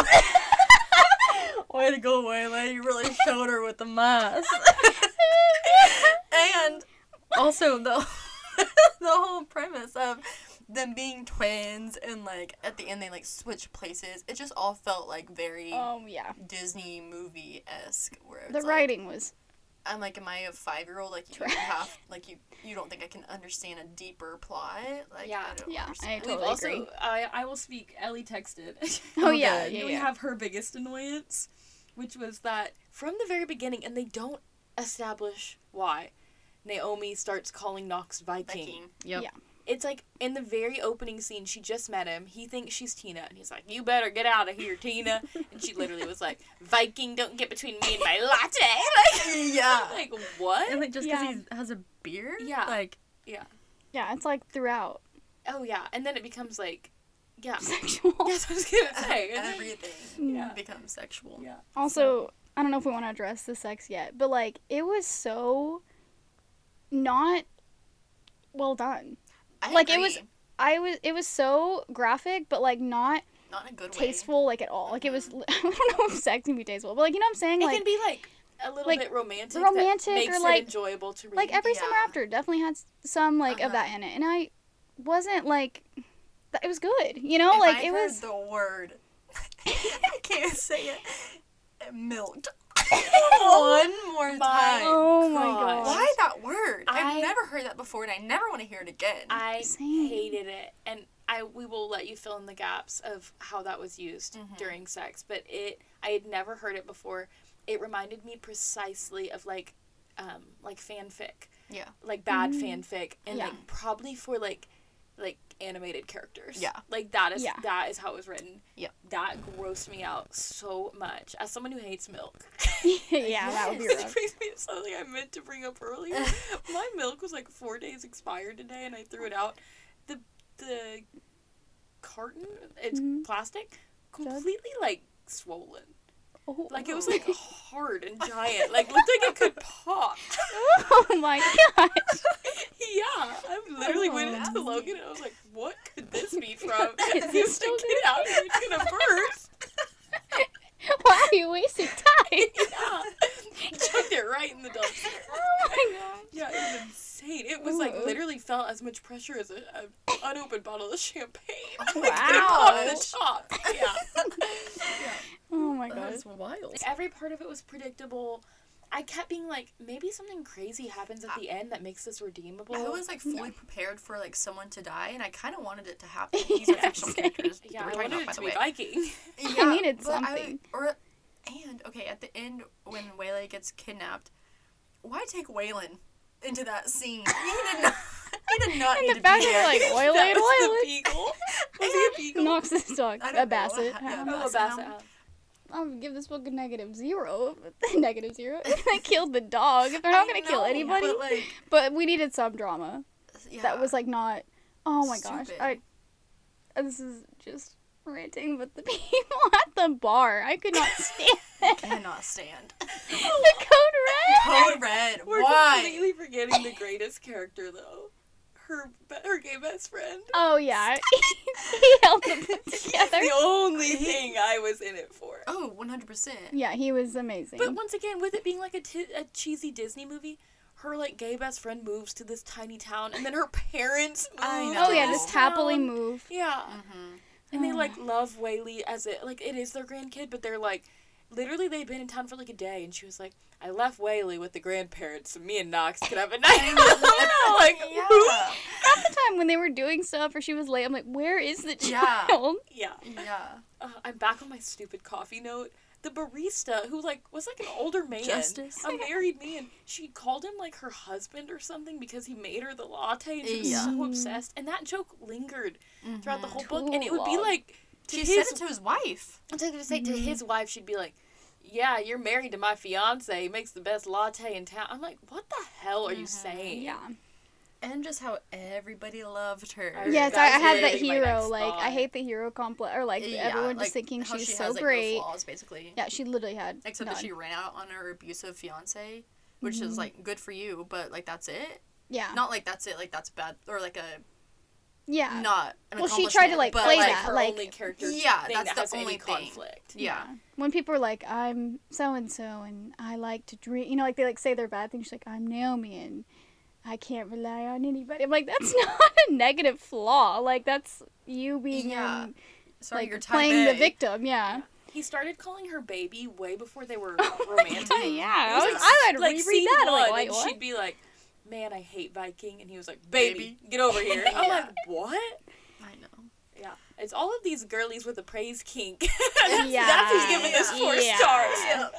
way to go, Waylay. You really showed her with the mice. and also the the whole premise of them being twins and like at the end they like switch places. It just all felt like very um, yeah. Disney movie esque. Where it's The like, writing was. I'm like, am I a five year old? Like you don't have like you you don't think I can understand a deeper plot? Like Yeah. I don't Yeah, I understand. We've also, agree. I, I will speak. Ellie texted. *laughs* Oh, yeah, good. yeah, we yeah. have her biggest annoyance, which was that from the very beginning, and they don't establish why. Naomi starts calling Knox Viking. Viking. Yep. Yeah. It's like in the very opening scene, she just met him. He thinks she's Tina, and he's like, "You better get out of here, Tina." *laughs* and she literally was like, "Viking, don't get between me and my *laughs* latte." Like, Yeah. Like, like what? And like just Yeah. because he has a beard? Yeah. Like yeah. Yeah, it's like throughout. Oh yeah, and then it becomes like, yeah. *laughs* Sexual. Yes, I was gonna say. everything Yeah. becomes sexual. Yeah. Also, I don't know if we want to address the sex yet, but like it was so not well done. I Like, it was- I was it was so graphic, but like not not in a good way. tasteful like at all. Like it was *laughs* I don't know if sex can be tasteful, but like you know what I'm saying? It Like can be like a little like, bit romantic. romantic or, like- it enjoyable to read. like every summer after definitely had some like of that Uh-huh. in it, and I wasn't like th- it was good. You know, If like I it was. the word *laughs* I can't say it. *laughs* Milked. One *laughs* more My time. Oh my gosh. gosh. Why that word? I- I've never heard that before and I never want to hear it again. I Same. hated it, and I we will let you fill in the gaps of how that was used Mhm. during sex. But it, I had never heard it before. It reminded me precisely of like, um, like fanfic, yeah. like bad Mm. fanfic, and Yeah. like probably for like, like animated characters. Yeah. like that is Yeah. that is how it was written. Yeah. that grossed me out so much as someone who hates milk. *laughs* yeah, that would be rough. Brings me to something I meant to bring up earlier. *laughs* My milk was like four days expired today, and I threw it out. The the carton, it's Mhm. plastic, completely like swollen. Oh, Like it was like *laughs* hard and giant. Like looked like it could *laughs* pop. oh my gosh. *laughs* Yeah, I literally went Oh. into Logan and I was like, "What could this be from?" Is And he was still like, "Get out here! It's gonna burst." Why are you wasting time? yeah, chucked it right in the dumpster. Oh my gosh. Yeah, it was insane. It was like literally felt as much pressure as a, a unopened bottle of champagne. Oh *laughs* like, my it popped the top. Yeah. *laughs* Oh my That gosh. wild. Like, every part of it was predictable. I kept being like, maybe something crazy happens at the end that makes this redeemable. I was like fully prepared for like someone to die, and I kind of wanted it to *laughs* happen. These are Yeah, fictional same. characters. that yeah, we're I talking wanted about, it by to the be way. Viking. Yeah, needed but I- something. or, and okay, at the end when Waylay gets kidnapped, why take Waylon into that scene? *laughs* He did not. He did not And need the to be there. they're like, oily that and was oily. beagle. Was he a *laughs* beagle? Knox's dog, I a don't know. basset. Yeah, hound. Oh, a Basset basset hound. hound. I'm gonna give this book a negative zero. *laughs* negative zero. they killed the dog. They're not I gonna kill anybody, But like, but we needed some drama. yeah. That was like not. Oh my gosh! I. This is just ranting, but the *laughs* people at the bar, I could not stand *laughs* it. cannot stand. *laughs* the code red. Code red. We're Why? completely forgetting the greatest character though. Her her gay best friend. Oh yeah, he held them together. the only thing I was in it for. Oh, 100%. Yeah, he was amazing. But once again, with it being like a, t- a cheesy Disney movie, her like gay best friend moves to this tiny town, and then her parents move. I know. oh yeah, this just happily move. Yeah, Mm-hmm. And they like *sighs* love Waylay as it like it is their grandkid, but they're like. Literally, they'd been in town for like a day, and she was like, "I left Waylay with the grandparents, so me and Knox could have a night." out." *laughs* like, Yeah. who? Half the time when they were doing stuff or she was late, I'm like, where is the Yeah. child? Yeah. Yeah. Uh, I'm back on my stupid coffee note. The barista, who like was like an older man, Justice. a married man, she called him like her husband or something because he made her the latte, and she was Yeah. so obsessed. And that joke lingered throughout the whole book, and it would be mm-hmm. like to She his. said it to his wife. I was gonna say to his mm-hmm. wife, she'd be like, "Yeah, you're married to my fiance. He makes the best latte in town." I'm like, "What the hell are you mm-hmm. saying?" Yeah. And just how everybody loved her. I Yes, I, I had that hero. next Like, I hate the hero complex, or like Yeah, everyone like, just thinking how she's she so has, like, no great. flaws, basically. yeah, she literally had. Except none. that she ran out on her abusive fiance, which Mm-hmm. is like good for you, but like that's it. Yeah. Not like that's it, like that's bad, or like a yeah. not. An Well, she tried to, like, but, play like that, her like- only character. Yeah, thing that's that the has any only thing. conflict. Yeah. When people are like, I'm so and so, and I like to drink, you know, like they like say their bad things. She's like, I'm Naomi, and I can't rely on anybody. I'm like, that's *laughs* not a negative flaw. Like that's you being Yeah. um, Sorry, like you're type playing the victim. Yeah. He started calling her baby way before they were *laughs* romantic. yeah. Was I, was, like- I had to like reread that. I'm one, like, wait, and what? she'd be like, "Man, I hate Viking," and he was like, "Baby, Baby. get over here." *laughs* I'm like, "What?" I know. Yeah, it's all of these girlies with a praise kink. that's, Yeah. that's who's giving this four Yeah. stars.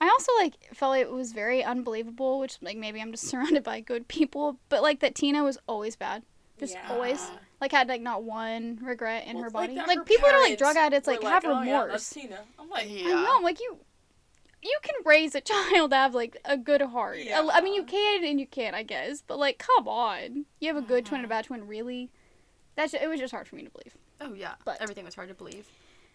I also like felt like it was very unbelievable, which like maybe I'm just *laughs* surrounded by good people, but like that Tina was always bad. Just Yeah. always like had like not one regret in Well, her it's like body. Like, her people that are like drug addicts were like, have "Oh, yeah, remorse. that's Tina. I'm like, Yeah. I know, like you you can raise a *laughs* child to have like a good heart. Yeah. I mean you can and you can't, I guess, but like come on. You have a good twin and a Mm-hmm. bad twin, really? That's ju- it was just hard for me to believe. Oh yeah, But- everything was hard to believe.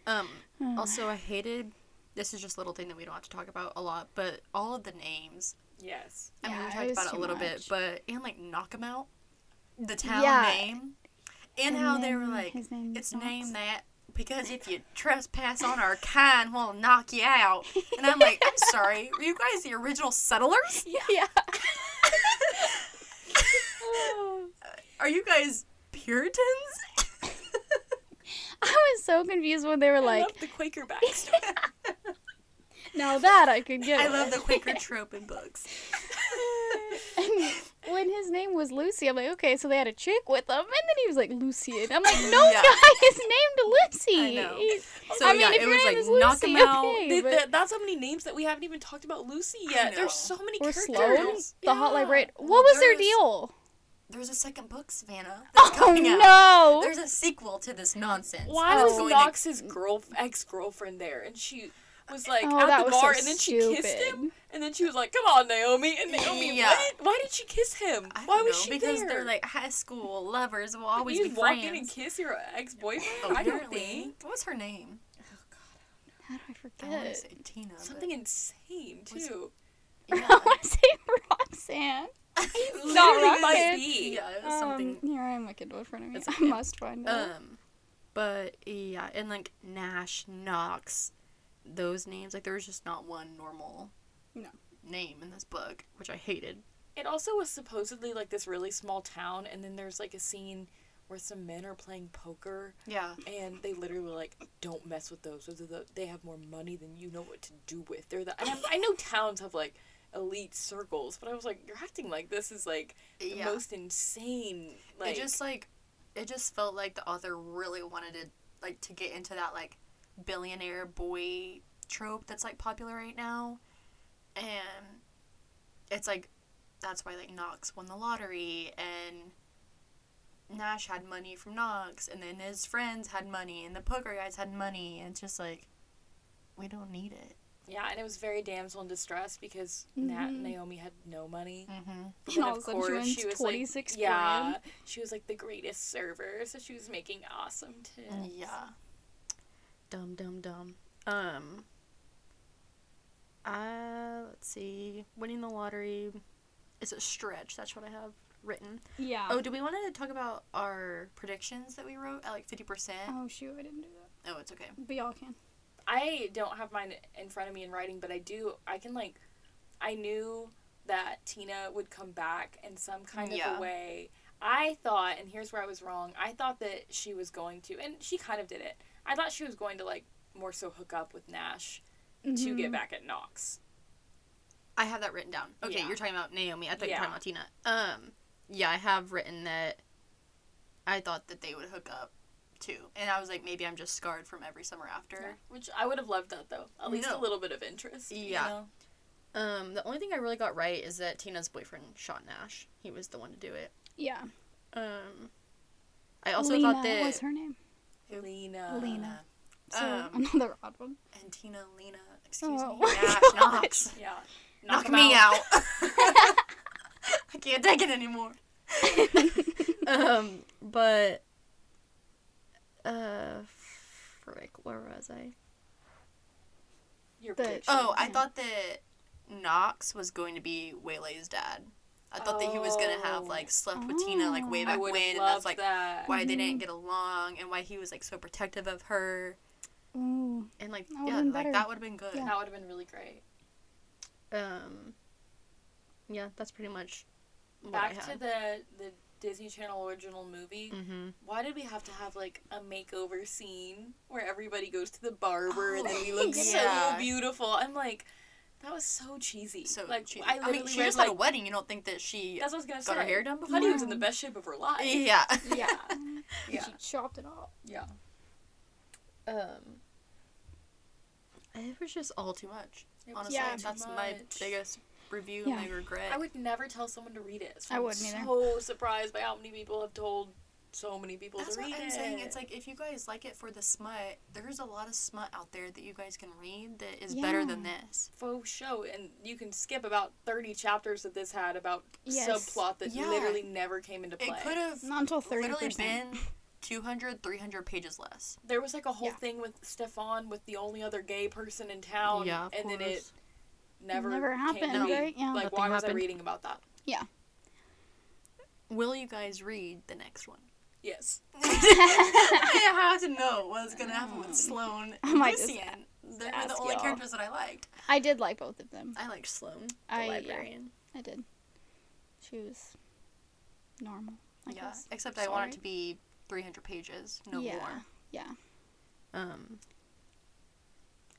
Um, *sighs* also, I hated. This is just a little thing that we don't have to talk about a lot, but all of the names. yes. I mean, Yeah, we talked was about it a too little bit, but and like knock 'em out, the town Yeah. name, and, how they were like, name it's Knox. named that because if you trespass on our kind, we'll knock you out. And I'm like, I'm sorry, were you guys the original settlers? *laughs* Yeah. *laughs* Are you guys Puritans? *laughs* I was so confused when they were I like, love the Quaker backstory. Now that I could get. I with." love the Quaker *laughs* trope in books. And when his name was Lucy, I'm like, okay, so they had a chick with him, and then he was like Lucian. I'm like, no *laughs* Yeah. guy is named Lucy. I know. So I mean, yeah, if it your was name like is knock Lucy, out. okay, Th- but that's how many names that we haven't even talked about Lucy yet. There's so many we're characters. slow. The Hot Yeah. Library. What Well, was their deal? There's a second book, Savannah. That's Oh coming out. no! There's a sequel to this nonsense. Why and was Knox's girl ex girlfriend there? And she was like Oh, at the bar, so and then she kissed him, and then she was like, "Come on, Naomi." And *laughs* Naomi, Yeah. what? Why did she kiss him? I Why was know, she because there? they're like high school lovers will But always you be just walk friends. in and kiss your ex boyfriend. I don't think. What was her name? Oh God, I How do I I forget? want to say Tina. but- something insane Was- too. *laughs* I Yeah. want to say Roxanne. *laughs* Literally Roxanne. might be. yeah, it was Um, something. here I am, my Kindle in front of me. It's I must find it. Um, but yeah, and like Nash, Knox, those names, like there was just not one normal No. name in this book, which I hated. It also was supposedly like this really small town, and then there's like a scene where some men are playing poker, Yeah. and they literally were like, "Don't mess with those. Those are the, they have more money than you know what to do with." They're the. I'm, I know towns have like elite circles, but I was like, "You're acting like this is like the Yeah. most insane." Like, it just like it just felt like the author really wanted to like to get into that like billionaire boy trope that's like popular right now and it's like that's why like Knox won the lottery and Nash had money from Knox and then his friends had money and the poker guys had money and it's just like we don't need it. Yeah, and it was very damsel in distress because Na- Mhm. Naomi had no money. Mm-hmm. But And all of a sudden she was 26 like, yeah, she was like the greatest server, so she was making awesome tips. Yeah. Dumb, dumb, dumb. Um. Uh, let's see. Winning the lottery is a stretch. That's what I have written. Yeah. Oh, do we want to talk about our predictions that we wrote at like 50%? Oh shoot, I didn't do that. Oh, it's okay. But y'all can. I don't have mine in front of me in writing, but I do. I can like, I knew that Tina would come back in some kind of a way. I thought, and here's where I was wrong. I thought that she was going to, and she kind of did it. I thought she was going to like more so hook up with Nash to Mhm. get back at Knox. I have that written down. Okay, Yeah. you're talking about Naomi. I thought you Yeah. were talking about Tina. Um, yeah, I have written that I thought that they would hook up too. And I was like, maybe I'm just scarred from every summer after. Which I would have loved that though. At least No. a little bit of interest. you Yeah. know? Um, the only thing I really got right is that Tina's boyfriend shot Nash. He was the one to do it. Yeah. Um, I also Lena thought that was her name. Lena. Lena. So Um, another odd one. And Tina, Lena, excuse Oh me, *laughs* my Nash, Knox. Yeah. Knock, him me out. *laughs* I can't take it anymore. *laughs* um, but uh, frick, where was I? Your The- prediction. Oh, I Yeah. thought that Knox was going to be Waylay's dad. I thought that he was gonna have Oh. like slept with Tina like way Oh. Back when, and that's like that. why they didn't get along and why he was like so protective of her Ooh. and like That would've yeah, been like better. that would have been good. Yeah. That would have been really great. Um, yeah, that's pretty much what Back I to had. the the Disney Channel original movie. mm-hmm. Why did we have to have like a makeover scene where everybody goes to the barber and then Oh, we look yeah. so beautiful? I'm like, that was so cheesy. So like cheesy. I I, mean, she read, just like, had a wedding. You don't think that she That's what I was gonna got say. her hair done before? Honey was in the best shape of her life. Yeah. *laughs* Yeah. Yeah. She chopped it off. Yeah. Um, It was just all too much. Honestly, Yeah. too that's my biggest review Yeah. and my regret. I would never tell someone to read it. So I I'm wouldn't either. So surprised by how many people have told so many people That's to what I'm it. saying. It's like if you guys like it for the smut, there's a lot of smut out there that you guys can read that is better than this. For show, and you can skip about thirty chapters that this had about Yes. subplot that Yeah. literally never came into play. It could have Not until thirty literally percent. been 200, 300 pages less. There was like a whole Yeah. thing with Stefan with the only other gay person in town, Yeah, of and then it course. never Never came happened, to right? Yeah. Like, Nothing why was I happened. reading about that? Yeah. Will you guys read the next one? Yes. *laughs* *laughs* I have to know what's gonna happen with Sloane I and might just Lucian. They were the only y'all. characters that I liked. I did like both of them. I liked Sloane, the I- yeah. librarian. I did. She was normal. I Yeah, guess. except I want Sorry. it to be 300 pages, no yeah. more. Yeah. um,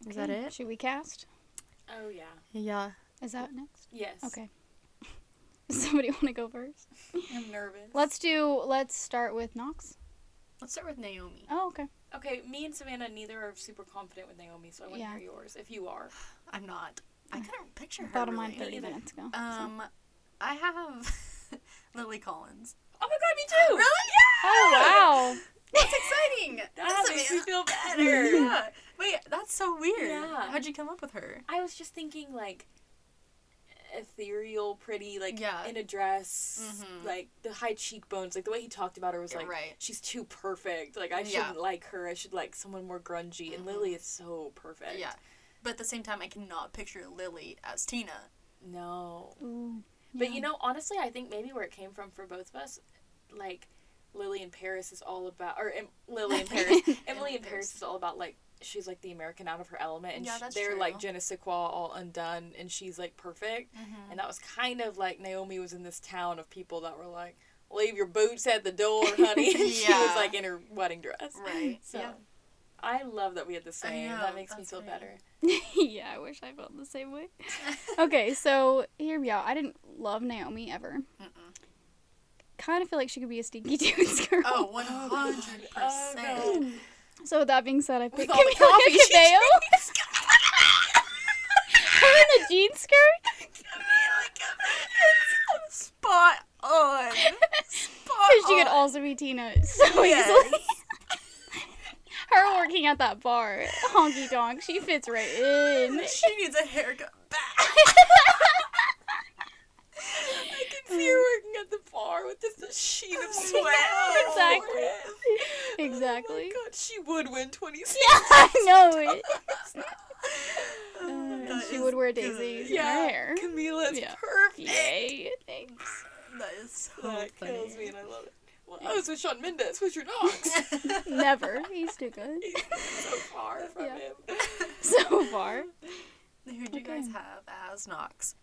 is that it? Should we cast? Oh yeah. Yeah. Is that next? Yes. Okay. Does somebody *laughs* want to go first? I'm nervous. Let's do. Let's start with Knox. Let's start with Naomi. Oh, okay. Okay, me and Savannah neither are super confident with Naomi, so I want to Yeah. hear yours. If you are. *sighs* I'm not. I couldn't picture her. Thought of mine really. thirty either. minutes ago. so. Um, I have *laughs* Lily Collins. Oh my god, me too. *laughs* Really? Yeah. Oh wow. That's exciting. That That's makes me feel better. yeah. Wait, that's so weird. Yeah. How'd you come up with her? I was just thinking like ethereal, pretty, like Yeah. in a dress, Mhm. like the high cheekbones, like the way he talked about her was like right. she's too perfect. Like I shouldn't like her. I should like someone more grungy. And Mhm. Lily is so perfect. Yeah. But at the same time, I cannot picture Lily as Tina. No. Ooh. But you know, honestly, I think maybe where it came from for both of us, like Lily in Paris is all about, or em- Lily in *laughs* Paris, Emily in Paris is all about like she's like the American out of her element, and Yeah, sh- that's they're true. like je ne sais quoi, all undone, and she's like perfect. Mm-hmm. And that was kind of like Naomi was in this town of people that were like, "Leave your boots at the door, *laughs* honey." and she was like in her wedding dress. Right. So. Yeah. I love that we had the same. know, that makes me feel great. better. *laughs* yeah, I wish I felt the same way. *laughs* Okay, so here we are. I didn't love Naomi ever. Mm-mm. Kind of feel like she could be a stinky tunes girl. Oh, 100%. Oh, no. So with that being said, I think Camila Cabello. Her in a jean skirt. *laughs* Camila Cabello. Spot on. Spot Because she could also be Tina so *laughs* Yes. easily. *laughs* Her working at that bar, honky tonk, she fits right in. She needs a haircut. Bar with just sheet of sweat. on Exactly. Exactly. Oh my god, she would win twenty. *laughs* 26. I know it. *laughs* Uh, she would wear good. daisies in Yeah, her hair. Camila's Yeah. perfect. Yay. Thanks. That is so That funny. kills me and I love it. Well, I was with Shawn Mendes. Who's your dogs? *laughs* Never. He's too good. so far from Yeah. him. So far. Who do you guys have as Knox?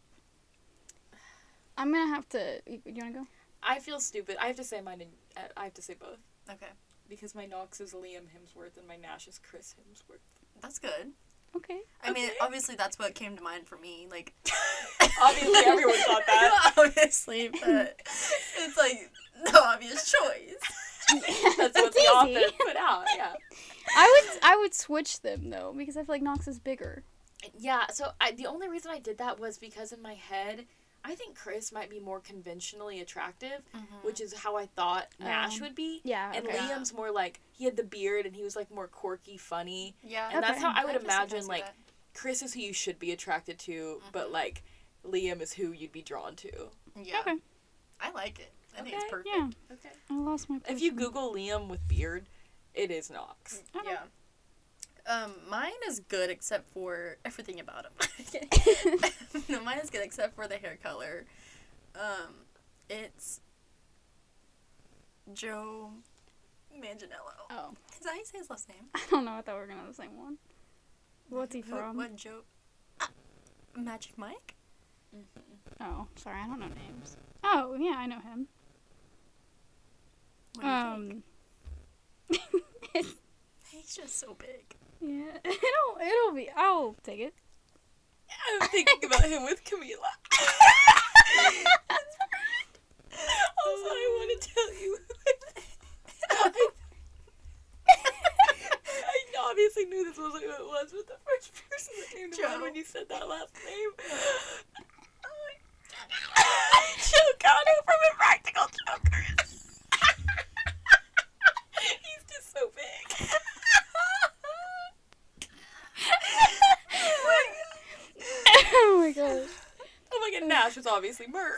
I'm gonna have to. You, you wanna go? I feel stupid. I have to say mine. In, uh, I have to say both Okay, because my Knox is Liam Hemsworth and my Nash is Chris Hemsworth. that's good. Okay. I mean, obviously that's what came to mind for me. Like, *laughs* *laughs* Obviously, everyone thought that. *laughs* obviously, but it's like no obvious choice. That's what the easy. author put out. Yeah. I would I would switch them though because I feel like Knox is bigger. Yeah. So I, the only reason I did that was because in my head, I think Chris might be more conventionally attractive, which is how I thought Nash Um, would be. Yeah. And okay. Liam's more like he had the beard and he was like more quirky, funny. Yeah, And that's how I would can see- can imagine like that. Chris is who you should be attracted to, but like Liam is who you'd be drawn to. Yeah, Okay. I like it. I think Okay, it's perfect. Yeah. Okay. I lost my. If you. Google Liam with beard, it is Knox. Yeah. Um, mine is good except for everything about him. *laughs* *laughs* no, mine is good except for the hair color. Um, it's Joe Manganiello. Oh, Is that how you say his last name? I don't know. I thought we were gonna have the same one. What's he from? What Joe? Ah, Magic Mike. Oh, sorry, I don't know names. Oh, yeah, I know him. What do you think? Um, *laughs* He's just so big. Yeah, *laughs* it'll it'll be. I'll take it. I'm thinking about him with Camila. *laughs* also, I want to tell you. I obviously knew this wasn't who it was, but the first person that came to mind when you said that last name. Oh *laughs* Joe Cano from Impractical Jokers. He's just so big. oh *laughs* Oh *laughs* oh my gosh. Oh my god, Nash was obviously Murr.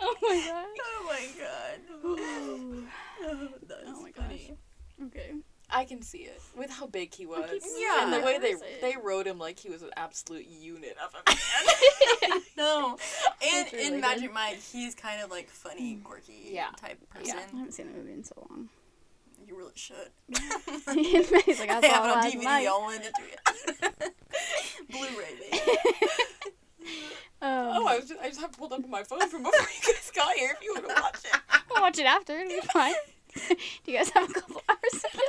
Oh my god. Oh my god. Oh, Oh my funny. Okay. I can see it with how big he was. Yeah. and the way they Where is it? they wrote him like he was an absolute unit of a *laughs* man. No, and really in. Magic Mike, he's kind of like funny, mm. quirky Yeah. type person. Yeah. I haven't seen the movie in so long. You really should. *laughs* *laughs* He's like, I I have it on DVD. night. I'll lend it to *laughs* you. Blu-ray, baby. oh, Um, I was just, I just have it pulled up on my phone from before you guys got here. If you want to watch it. I'll watch it after. It'll be fine. Do you guys have a couple hours to kill?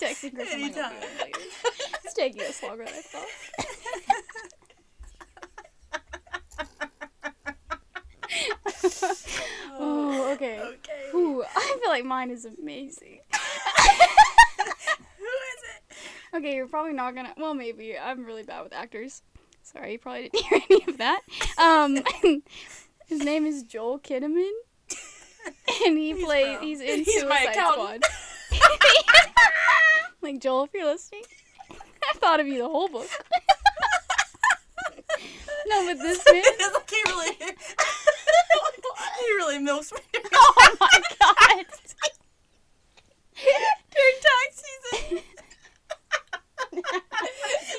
Texting like, Anytime. "Okay, I'll tell you." It's taking us longer than I thought. oh, okay. Okay. Ooh, I feel like mine is amazing. Who is it? Okay, you're probably not gonna. Well, maybe. I'm really bad with actors. Sorry, you probably didn't *laughs* hear any of that. Um, *laughs* his name is Joel Kinnaman, *laughs* and he He's plays. He's in He's my Suicide. Squad. like Joel, if you're listening, I thought of you the whole book. no, but this man. It's like he really, he really milks me Oh my god. during tax season.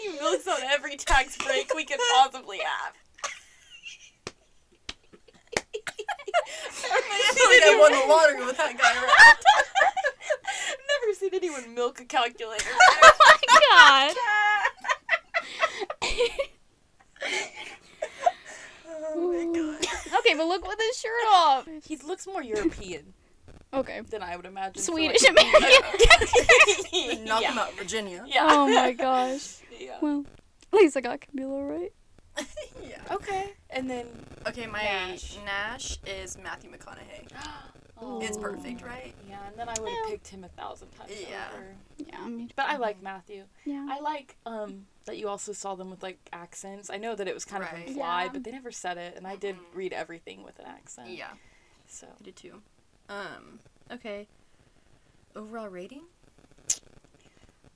he milks on every tax break we could possibly have. I feel like I won the lottery with that guy around. Never seen anyone milk a calculator. *laughs* Oh my god. oh my god. *sighs* Okay, but look with his shirt off. he looks more European Okay. than I would imagine. Swedish like- American. *laughs* *laughs* Knock yeah. him out, Virginia. Yeah. oh my gosh. Yeah. Well, *laughs* at least I got Camila right. *laughs* yeah. Okay. And then. Okay, my Nash. Nash. is Matthew McConaughey. *gasps* It's perfect, right? Yeah, and then I would have Yeah. picked him a thousand times Yeah. over. Yeah, I mean, But I like Matthew. yeah. I like um that you also saw them with like accents. I know that it was kind Right. of implied, Yeah. but they never said it, and I did Mhm. read everything with an accent. Yeah, So I did too. Um, okay. Overall rating?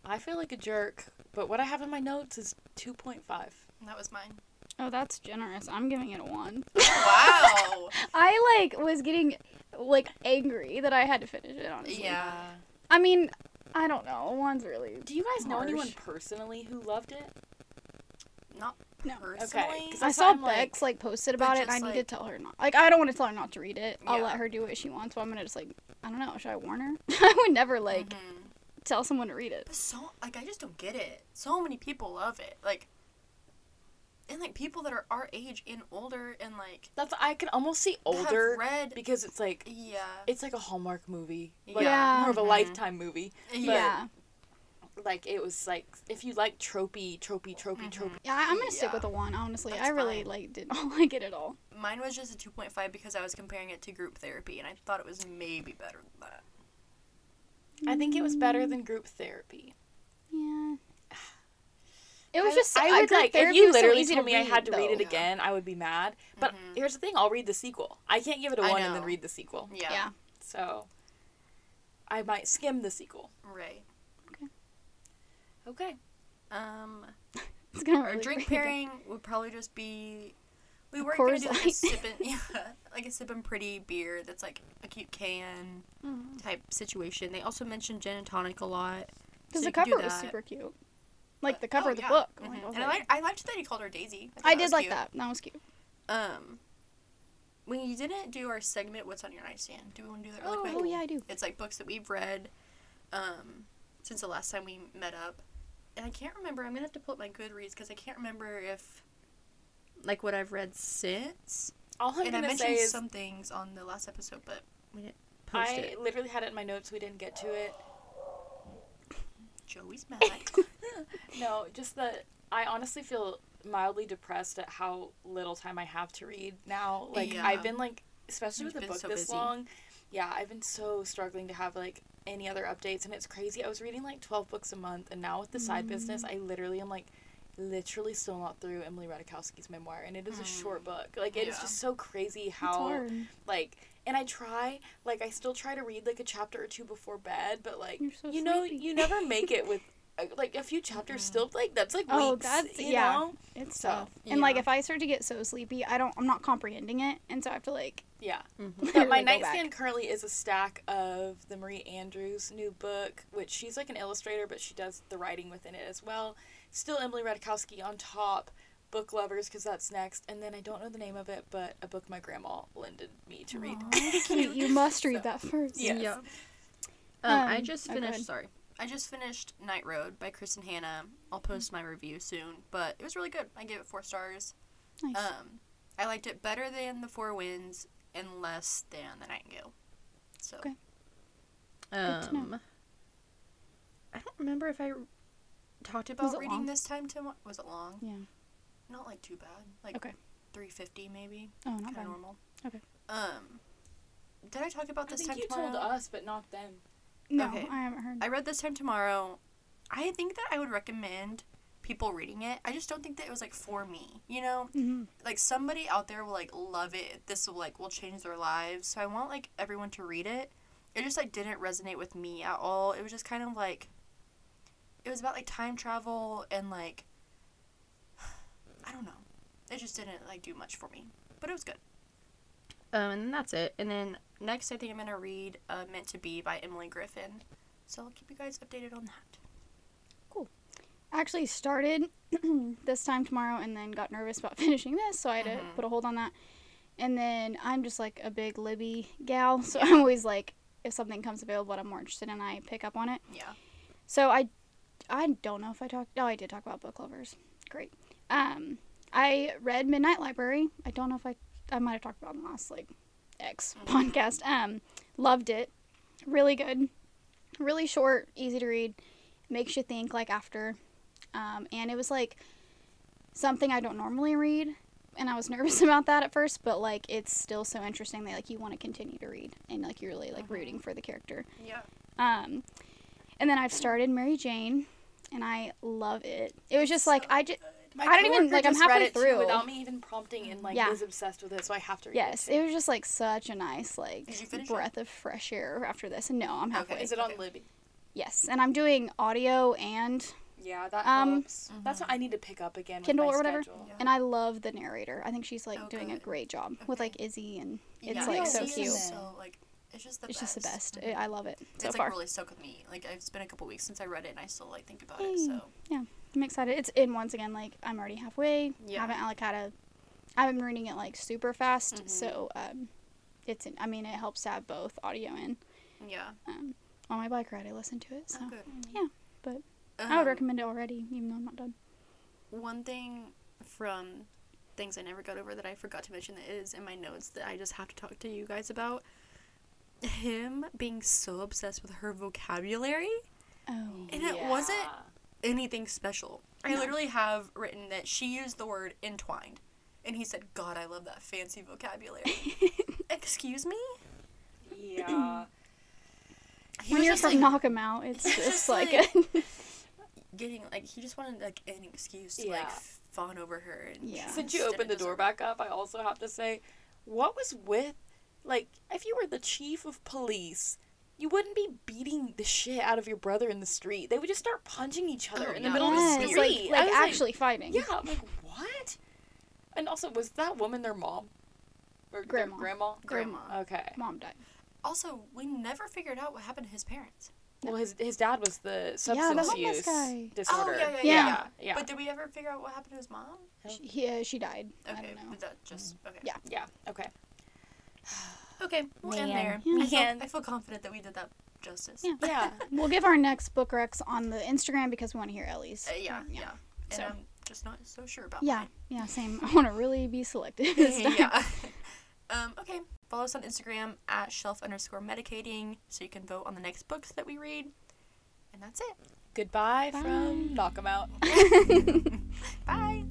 I feel like a jerk, but what I have in my notes is two point five. That was mine. Oh, that's generous. I'm giving it a one. *laughs* wow. *laughs* I like was getting like angry that I had to finish it. Honestly. Yeah. I mean, I don't know. One's really. Do you guys know anyone personally who loved it? Not No. personally. 'cause I That's saw why I'm like- Bex like posted about it. and I need like- to tell her not. Like I don't want to tell her not to read it. I'll let her do what she wants. So I'm gonna just like I don't know. Should I warn her? *laughs* I would never like Mhm. Tell someone to read it. But so like I just don't get it. So many people love it. Like and like people that are our age and older and like That's I can almost see have older read because it's like yeah. it's like a Hallmark movie, like Yeah. more of a Mhm. lifetime movie. yeah. Like it was like if you like tropey, tropey, tropey, Mhm. tropey. Yeah. I- I'm gonna stick with the one. Honestly, That's I really fine. like did not *laughs* like it at all. Mine was just a 2.5 because I was comparing it to group therapy and I thought it was maybe better than that. I think it was Mm. better than group therapy. Yeah. It was I- just I I would like if you was so literally told to me I had to read it though. again, I would be mad. But Mhm. here's the thing: I'll read the sequel. I can't give it a one and then read the sequel. Yeah. Yeah. So I might skim the sequel. Right. Okay. Um *laughs* It's gonna our really drink bring it pairing would probably just be we weren't gonna do like a *laughs* sippin' yeah, like a sippin' pretty beer that's like a cute can. Mhm. type situation. They also mentioned gin and tonic a lot. Because so the you could do cover was super cute. Like the cover oh, of the yeah. book. Mhm. Like, I and I liked, I liked that he called her Daisy. thought I did like cute. that. That was cute. Um, when you didn't do our segment, what's on your nightstand? Do we want to do that really Oh, quick? oh yeah, I do. It's like books that we've read, um, since the last time we met up, and I can't remember. I'm gonna have to pull up my Goodreads because I can't remember if, like, what I've read since. All I'm and I gonna say mentioned is some things on the last episode, but we didn't post I it. literally had it in my notes. We didn't get to it. Joey's mad. *laughs* No, just that I honestly feel mildly depressed at how little time I have to read now. Like Yeah. I've been like, especially You've with a book so this busy. long. Yeah, I've been so struggling to have like any other updates, and it's crazy. I was reading like twelve books a month, and now with the side business, Mm. I literally am like, literally still not through Emily Ratajkowski's memoir, and it is a Mm. short book. Like it is Yeah. just so crazy how like and I try like I still try to read like a chapter or two before bed, but like You're so you know sleepy. you never make it with uh, like a few chapters still like that's like Oh, weeks, that's- you yeah. know? It's So, tough. And like if I start to get so sleepy, I don't. I'm not comprehending it, and so I have to like. yeah. Mhm. But my *laughs* nightstand currently is a stack of the Mari Andrew's new book, which she's like an illustrator, but she does the writing within it as well. Still Emily Ratajkowski on top. Book lovers, because that's next, and then I don't know the name of it, but a book my grandma lended me to read. Aw, *laughs* cute. You must read So, that first. Yes. Yeah. Um, I Um, just oh, finished. ahead. sorry, I just finished Night Road by Kristin Hannah. I'll post my review soon, but it was really good. I gave it four stars. Nice. Um, I liked it better than The Four Winds and less than The Nightingale. So. Okay. Good to know. Um, I don't remember if I talked about reading long? this time tomorrow. Was it long? yeah. Not like too bad. Like Okay. 350 maybe. Oh, not Kind of bad. normal. Okay. Um, did I talk about I this think time you tomorrow? told us, but not them. No, Okay. I haven't heard. I read this time tomorrow. I think that I would recommend people reading it. I just don't think that it was like for me. You know, hmm like somebody out there will like love it. This will like will change their lives. So I want like everyone to read it. It just like didn't resonate with me at all. It was just kind of like it was about like time travel and like *sighs* I don't know. It just didn't like do much for me. But it was good. Um, and that's it. And then next, I think I'm gonna read uh, "Meant to Be" by Emily Giffin. So I'll keep you guys updated on that. Cool. I actually started *clears throat* this time tomorrow and then got nervous about *laughs* finishing this, so I had to Mhm. put a hold on that. And then I'm just like a big Libby gal, *laughs* so I'm always like, if something comes available that I'm more interested in, I pick up on it. Yeah. So I, I don't know if I talked. Oh, I did talk about book lovers. Great. Um, I read Midnight Library. I don't know if I. I might have talked about it in the last like X Mhm. podcast. Um, loved it. Really good. Really short, easy to read. Makes you think like after. Um, and it was like something I don't normally read. and I was *laughs* nervous about that at first, but like it's still so interesting that like you want to continue to read and like you're really like rooting for the character. Yeah. Um, and then I've started Mary Jane, and I love it. It was just like I just My I don't even- like, I'm halfway through. without me even prompting, and like Yeah. is obsessed with it, so I have to read yes, it. it was just like such a nice like Did you finish it? breath of fresh air after this. And no, I'm halfway. Okay. Is it on Okay. Libby? Yes, and I'm doing audio and Yeah, that Um, helps. That's what I need to pick up again. with Kindle my or whatever. schedule. and I love the narrator. I think she's like Oh, doing a great job with like Izzy and it's Yeah, like no, so cute. So like, it's just the It's best. just the best. Mhm. I I love it so it's far. like really stuck with me. Like it's been a couple weeks since I read it, and I still like think about Yay. it. So yeah, I'm excited. It's in once again like I'm already halfway. Yeah. haven't like had a I haven't been reading it like super fast, Mhm. so um, it's in, I mean it helps to have both audio and yeah. um, on my bike ride I listen to it. So Oh, yeah, but I would Um, recommend it already, even though I'm not done. One thing from things I never got over that I forgot to mention that is in my notes that I just have to talk to you guys about. Him being so obsessed with her vocabulary, Oh, and it wasn't anything special. I literally have written that she used the word entwined, and he said, "God, I love that fancy vocabulary." *laughs* Excuse me. Yeah. When you're just, from like, Knock 'em Out, it's *laughs* it's just just like, like- *laughs* getting like he just wanted like an excuse to like fawn over her. And Yeah. Since you opened the door back up, I also have to say, what was with, like, if you were the chief of police, you wouldn't be beating the shit out of your brother in the street. They would just start punching each other Oh, in the yeah. middle yes, of the street. like I was actually fighting. yeah, I'm like, what? And also, was that woman their mom? Or their Grandma. grandma? Grandma. Okay. Mom died. Also, we never figured out what happened to his parents. Well, his his dad was the the substance homeless use guy. disorder. Oh, yeah, yeah, yeah. yeah. yeah. But did we ever figure out what happened to his mom? She, he, uh, she died. I Okay, don't know. but that just okay. Yeah. yeah. Okay. Okay, we'll end there. Yeah. I, feel, I feel confident that we did that justice. Yeah. Yeah. *laughs* We'll give our next book recs on the Instagram because we want to hear Ellie's. Uh, yeah, yeah. And So- I'm just not so sure about Yeah, mine. yeah, same. *laughs* I want to really be selective *laughs* this time. yeah. um, okay. Follow us on Instagram at shelf underscore medicating so you can vote on the next books that we read. And that's it. Goodbye Bye. from Knock 'em Out. Bye.